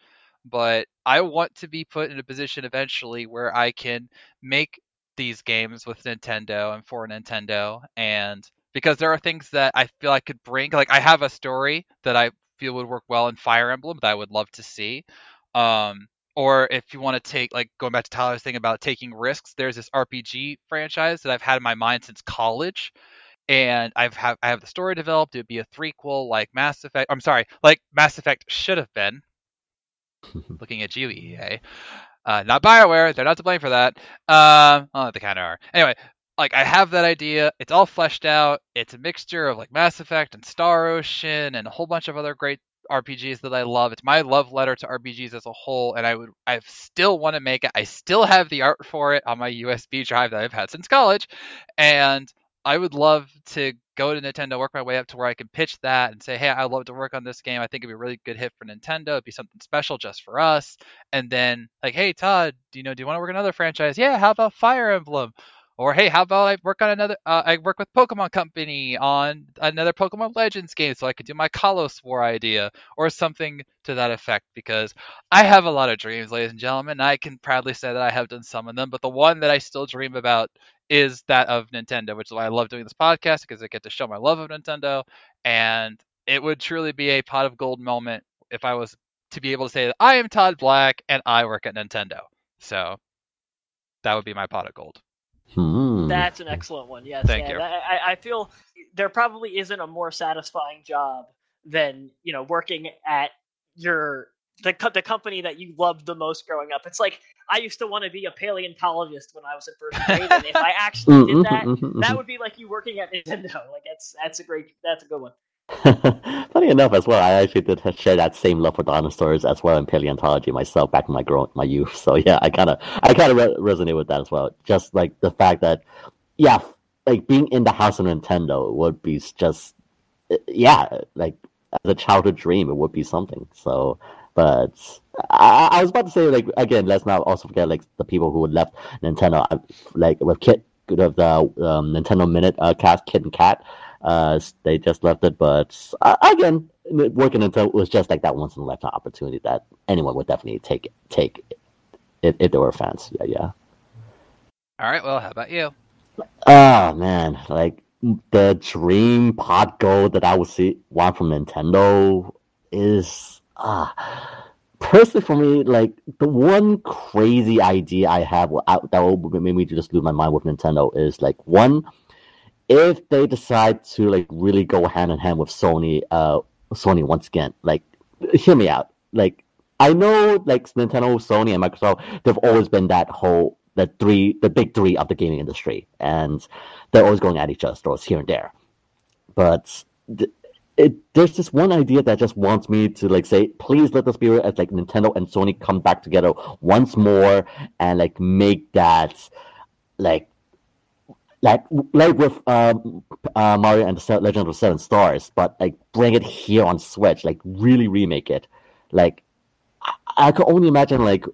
But I want to be put in a position eventually where I can make these games with Nintendo and for Nintendo and because there are things that I feel I could bring like I have a story that I feel would work well in Fire Emblem that I would love to see um or if you want to take like going back to Tyler's thing about taking risks there's this RPG franchise that I've had in my mind since college and I've have I have the story developed it would be a threequel like Mass Effect I'm sorry like Mass Effect should have been looking at you EA uh, not Bioware. They're not to blame for that. Um, oh, they kind of are. Anyway, like I have that idea. It's all fleshed out. It's a mixture of like Mass Effect and Star Ocean and a whole bunch of other great RPGs that I love. It's my love letter to RPGs as a whole, and I would I still want to make it. I still have the art for it on my USB drive that I've had since college, and I would love to go to Nintendo, work my way up to where I can pitch that and say, hey, I'd love to work on this game. I think it'd be a really good hit for Nintendo. It'd be something special just for us. And then like, hey, Todd, do you know, do you want to work on another franchise? Yeah, how about Fire Emblem? Or hey, how about I work on another? Uh, I work with Pokemon Company on another Pokemon Legends game, so I could do my Kalos War idea or something to that effect. Because I have a lot of dreams, ladies and gentlemen. and I can proudly say that I have done some of them, but the one that I still dream about is that of Nintendo, which is why I love doing this podcast because I get to show my love of Nintendo, and it would truly be a pot of gold moment if I was to be able to say that I am Todd Black and I work at Nintendo. So that would be my pot of gold. Hmm. That's an excellent one. Yes. Thank yeah, you. I, I feel there probably isn't a more satisfying job than you know working at your the the company that you loved the most growing up. It's like I used to want to be a paleontologist when I was in first grade, and if I actually did mhm, that, mhm, that mhm. would be like you working at Nintendo. Like that's that's a great that's a good one. Funny enough, as well, I actually did share that same love for dinosaurs as well in paleontology myself back in my my youth. So yeah, I kind of I kind of re- resonate with that as well. Just like the fact that, yeah, like being in the house of Nintendo would be just, yeah, like as a childhood dream, it would be something. So, but I, I was about to say like again, let's not also forget like the people who left Nintendo, like with Kit, with the um, Nintendo Minute uh, cast, Kit and Cat uh, they just left it. But uh, again, working until was just like that once in a lifetime opportunity that anyone would definitely take take if, if they were fans. Yeah, yeah. All right, well, how about you? Oh man, like the dream pot goal that I would see want from Nintendo is ah personally for me, like the one crazy idea I have that will make me just lose my mind with Nintendo is like one, if they decide to like really go hand in hand with Sony, uh, Sony once again, like hear me out, like I know like Nintendo, Sony, and Microsoft, they've always been that whole the three, the big three of the gaming industry, and they're always going at each other's here and there. But th- it, there's this one idea that just wants me to like say, please let the spirit as like Nintendo and Sony come back together once more and like make that like like like with um, uh, Mario and the Legend of the Seven Stars, but like bring it here on Switch, like really remake it. Like I, I can only imagine like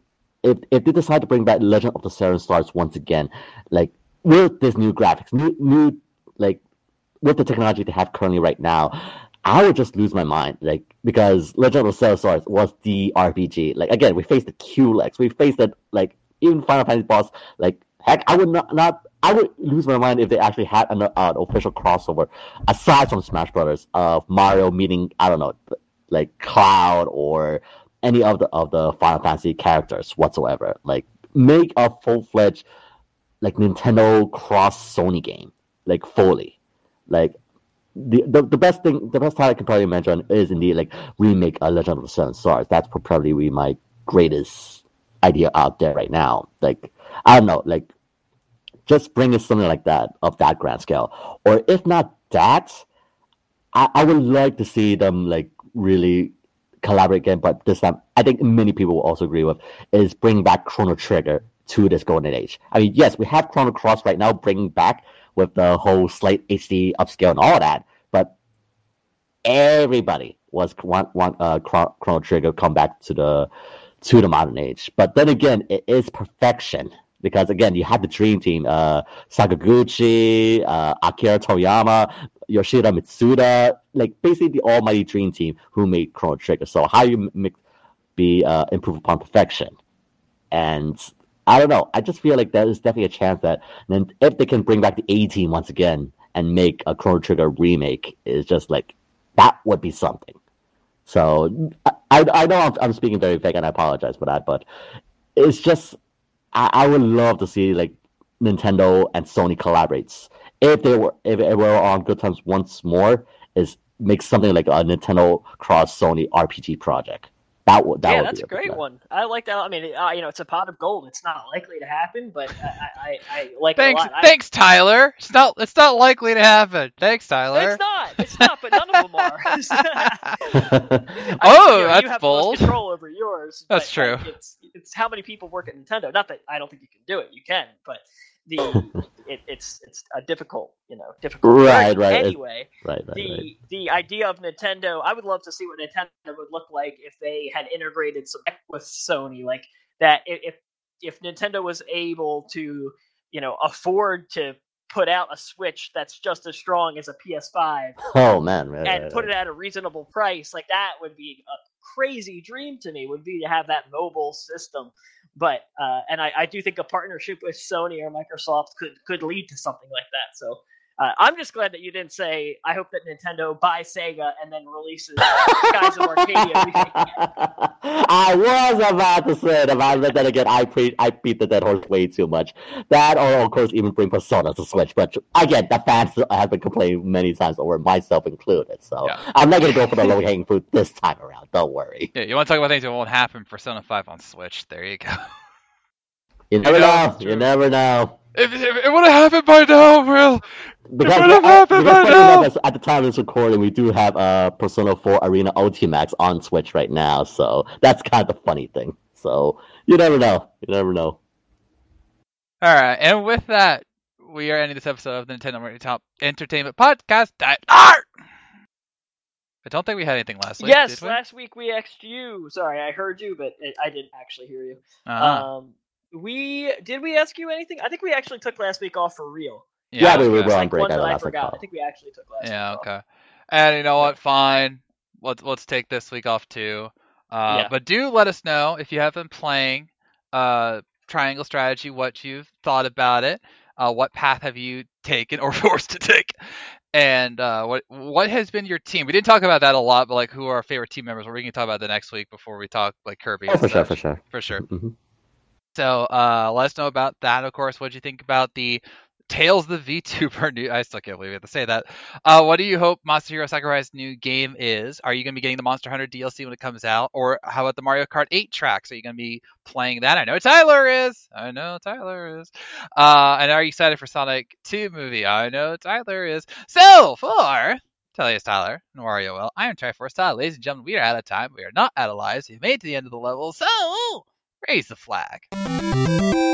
if if they decide to bring back Legend of the Seven Stars once again, like with this new graphics, new new like with the technology they have currently right now, I would just lose my mind. Like because Legend of the Seven Stars was the RPG. Like again, we faced the Culex, we faced it like even Final Fantasy boss. Like heck, I would not not I would lose my mind if they actually had an, uh, an official crossover aside from Smash Brothers of Mario meeting I don't know like Cloud or any of the of the Final Fantasy characters whatsoever. Like make a full fledged like Nintendo cross Sony game, like fully. Like the, the the best thing, the best time I can probably mention is indeed like remake a Legend of the Seven Stars. That's probably my greatest idea out there right now. Like I don't know, like just bring us something like that of that grand scale, or if not that, I, I would like to see them like really collaborate again, but this time I think many people will also agree with is bring back Chrono Trigger to this golden age. I mean, yes, we have Chrono Cross right now, bringing back with the whole slight HD upscale and all that, but everybody was want want uh, Chrono Trigger come back to the to the modern age. But then again, it is perfection because again, you had the dream team: uh, Sakaguchi, uh, Akira Toriyama, Yoshida Mitsuda, like basically the almighty dream team who made Chrono Trigger. So how you make be uh, improve upon perfection, and I don't know. I just feel like there is definitely a chance that then if they can bring back the A team once again and make a Chrono Trigger remake, is just like that would be something. So I, I know I'm, I'm speaking very vague and I apologize for that, but it's just I, I would love to see like Nintendo and Sony collaborates if they were if it were on good terms once more is make something like a Nintendo cross Sony RPG project. That would that yeah, would that's a great one. I like that. I mean, uh, you know, it's a pot of gold. It's not likely to happen, but I, I, I like thanks, it a lot. Thanks, I, Tyler. It's not it's not likely to happen. Thanks, Tyler. It's not. It's not. But none of them are. oh, you know, that's you have bold. control over yours. That's but, true. Like, it's it's how many people work at Nintendo. Not that I don't think you can do it. You can, but the it, it's it's a difficult you know difficult right right anyway right, right the right. the idea of nintendo i would love to see what nintendo would look like if they had integrated some with sony like that if if nintendo was able to you know afford to put out a switch that's just as strong as a ps5 oh man right, and right, put it at a reasonable price like that would be a crazy dream to me would be to have that mobile system but uh, and I, I do think a partnership with Sony or Microsoft could could lead to something like that. So uh, I'm just glad that you didn't say I hope that Nintendo buys Sega and then releases Skies of Arcadia. I was about to say it, but then again, I pre- I beat the dead horse way too much. That, or of course, even bring Persona to Switch. But again, the fans have been complaining many times over, myself included. So Yeah. I'm not gonna go for the low hanging fruit this time around. Don't worry. Yeah, you want to talk about things that won't happen? Persona 5 on Switch. There you go. You never know, know. You never know. If, if it would have happened by now, Will. Because, would have happened by now. enough, at the time of this recording, we do have uh, Persona 4 Arena Ultimax on Switch right now, so that's kind of the funny thing. So you never know. You never know. All right, and with that, we are ending this episode of the Nintendo Marketing Top Entertainment Podcast. Diet Art. I don't think we had anything last week. yes, did we? last week we asked you. Sorry, I heard you, but it, I didn't actually hear you. Uh-huh. Um, we did we ask you anything? I think we actually took last week off for real. Yeah, we okay. were It's on like break one at that I forgot. call. I think we actually took last Yeah, week off. okay. And you know what? Fine. Let's let's take this week off too. Uh, Yeah. But do let us know if you have been playing uh, Triangle Strategy, what you've thought about it, uh, what path have you taken or forced to take, And uh, what what has been your team? We didn't talk about that a lot, but like who are our favorite team members? We can talk about the next week before we talk like Kirby. Oh, and for sure, for sure. for sure. hmm So uh, let us know about that. Of course, what do you think about the Tails the VTuber new? I still can't believe we have to say that. Uh, what do you hope Masahiro Sakurai's new game is? Are you going to be getting the Monster Hunter DLC when it comes out, or how about the Mario Kart 8 tracks? Are you going to be playing that? I know Tyler is. I know Tyler is. Uh, and are you excited for Sonic 2 movie? I know Tyler is. So for Tellius Tyler and Wario Well, I am Triforce Tyler. Ladies and gentlemen, we are out of time. We are not out of lives. We've made it to the end of the level, so raise the flag. Thank you.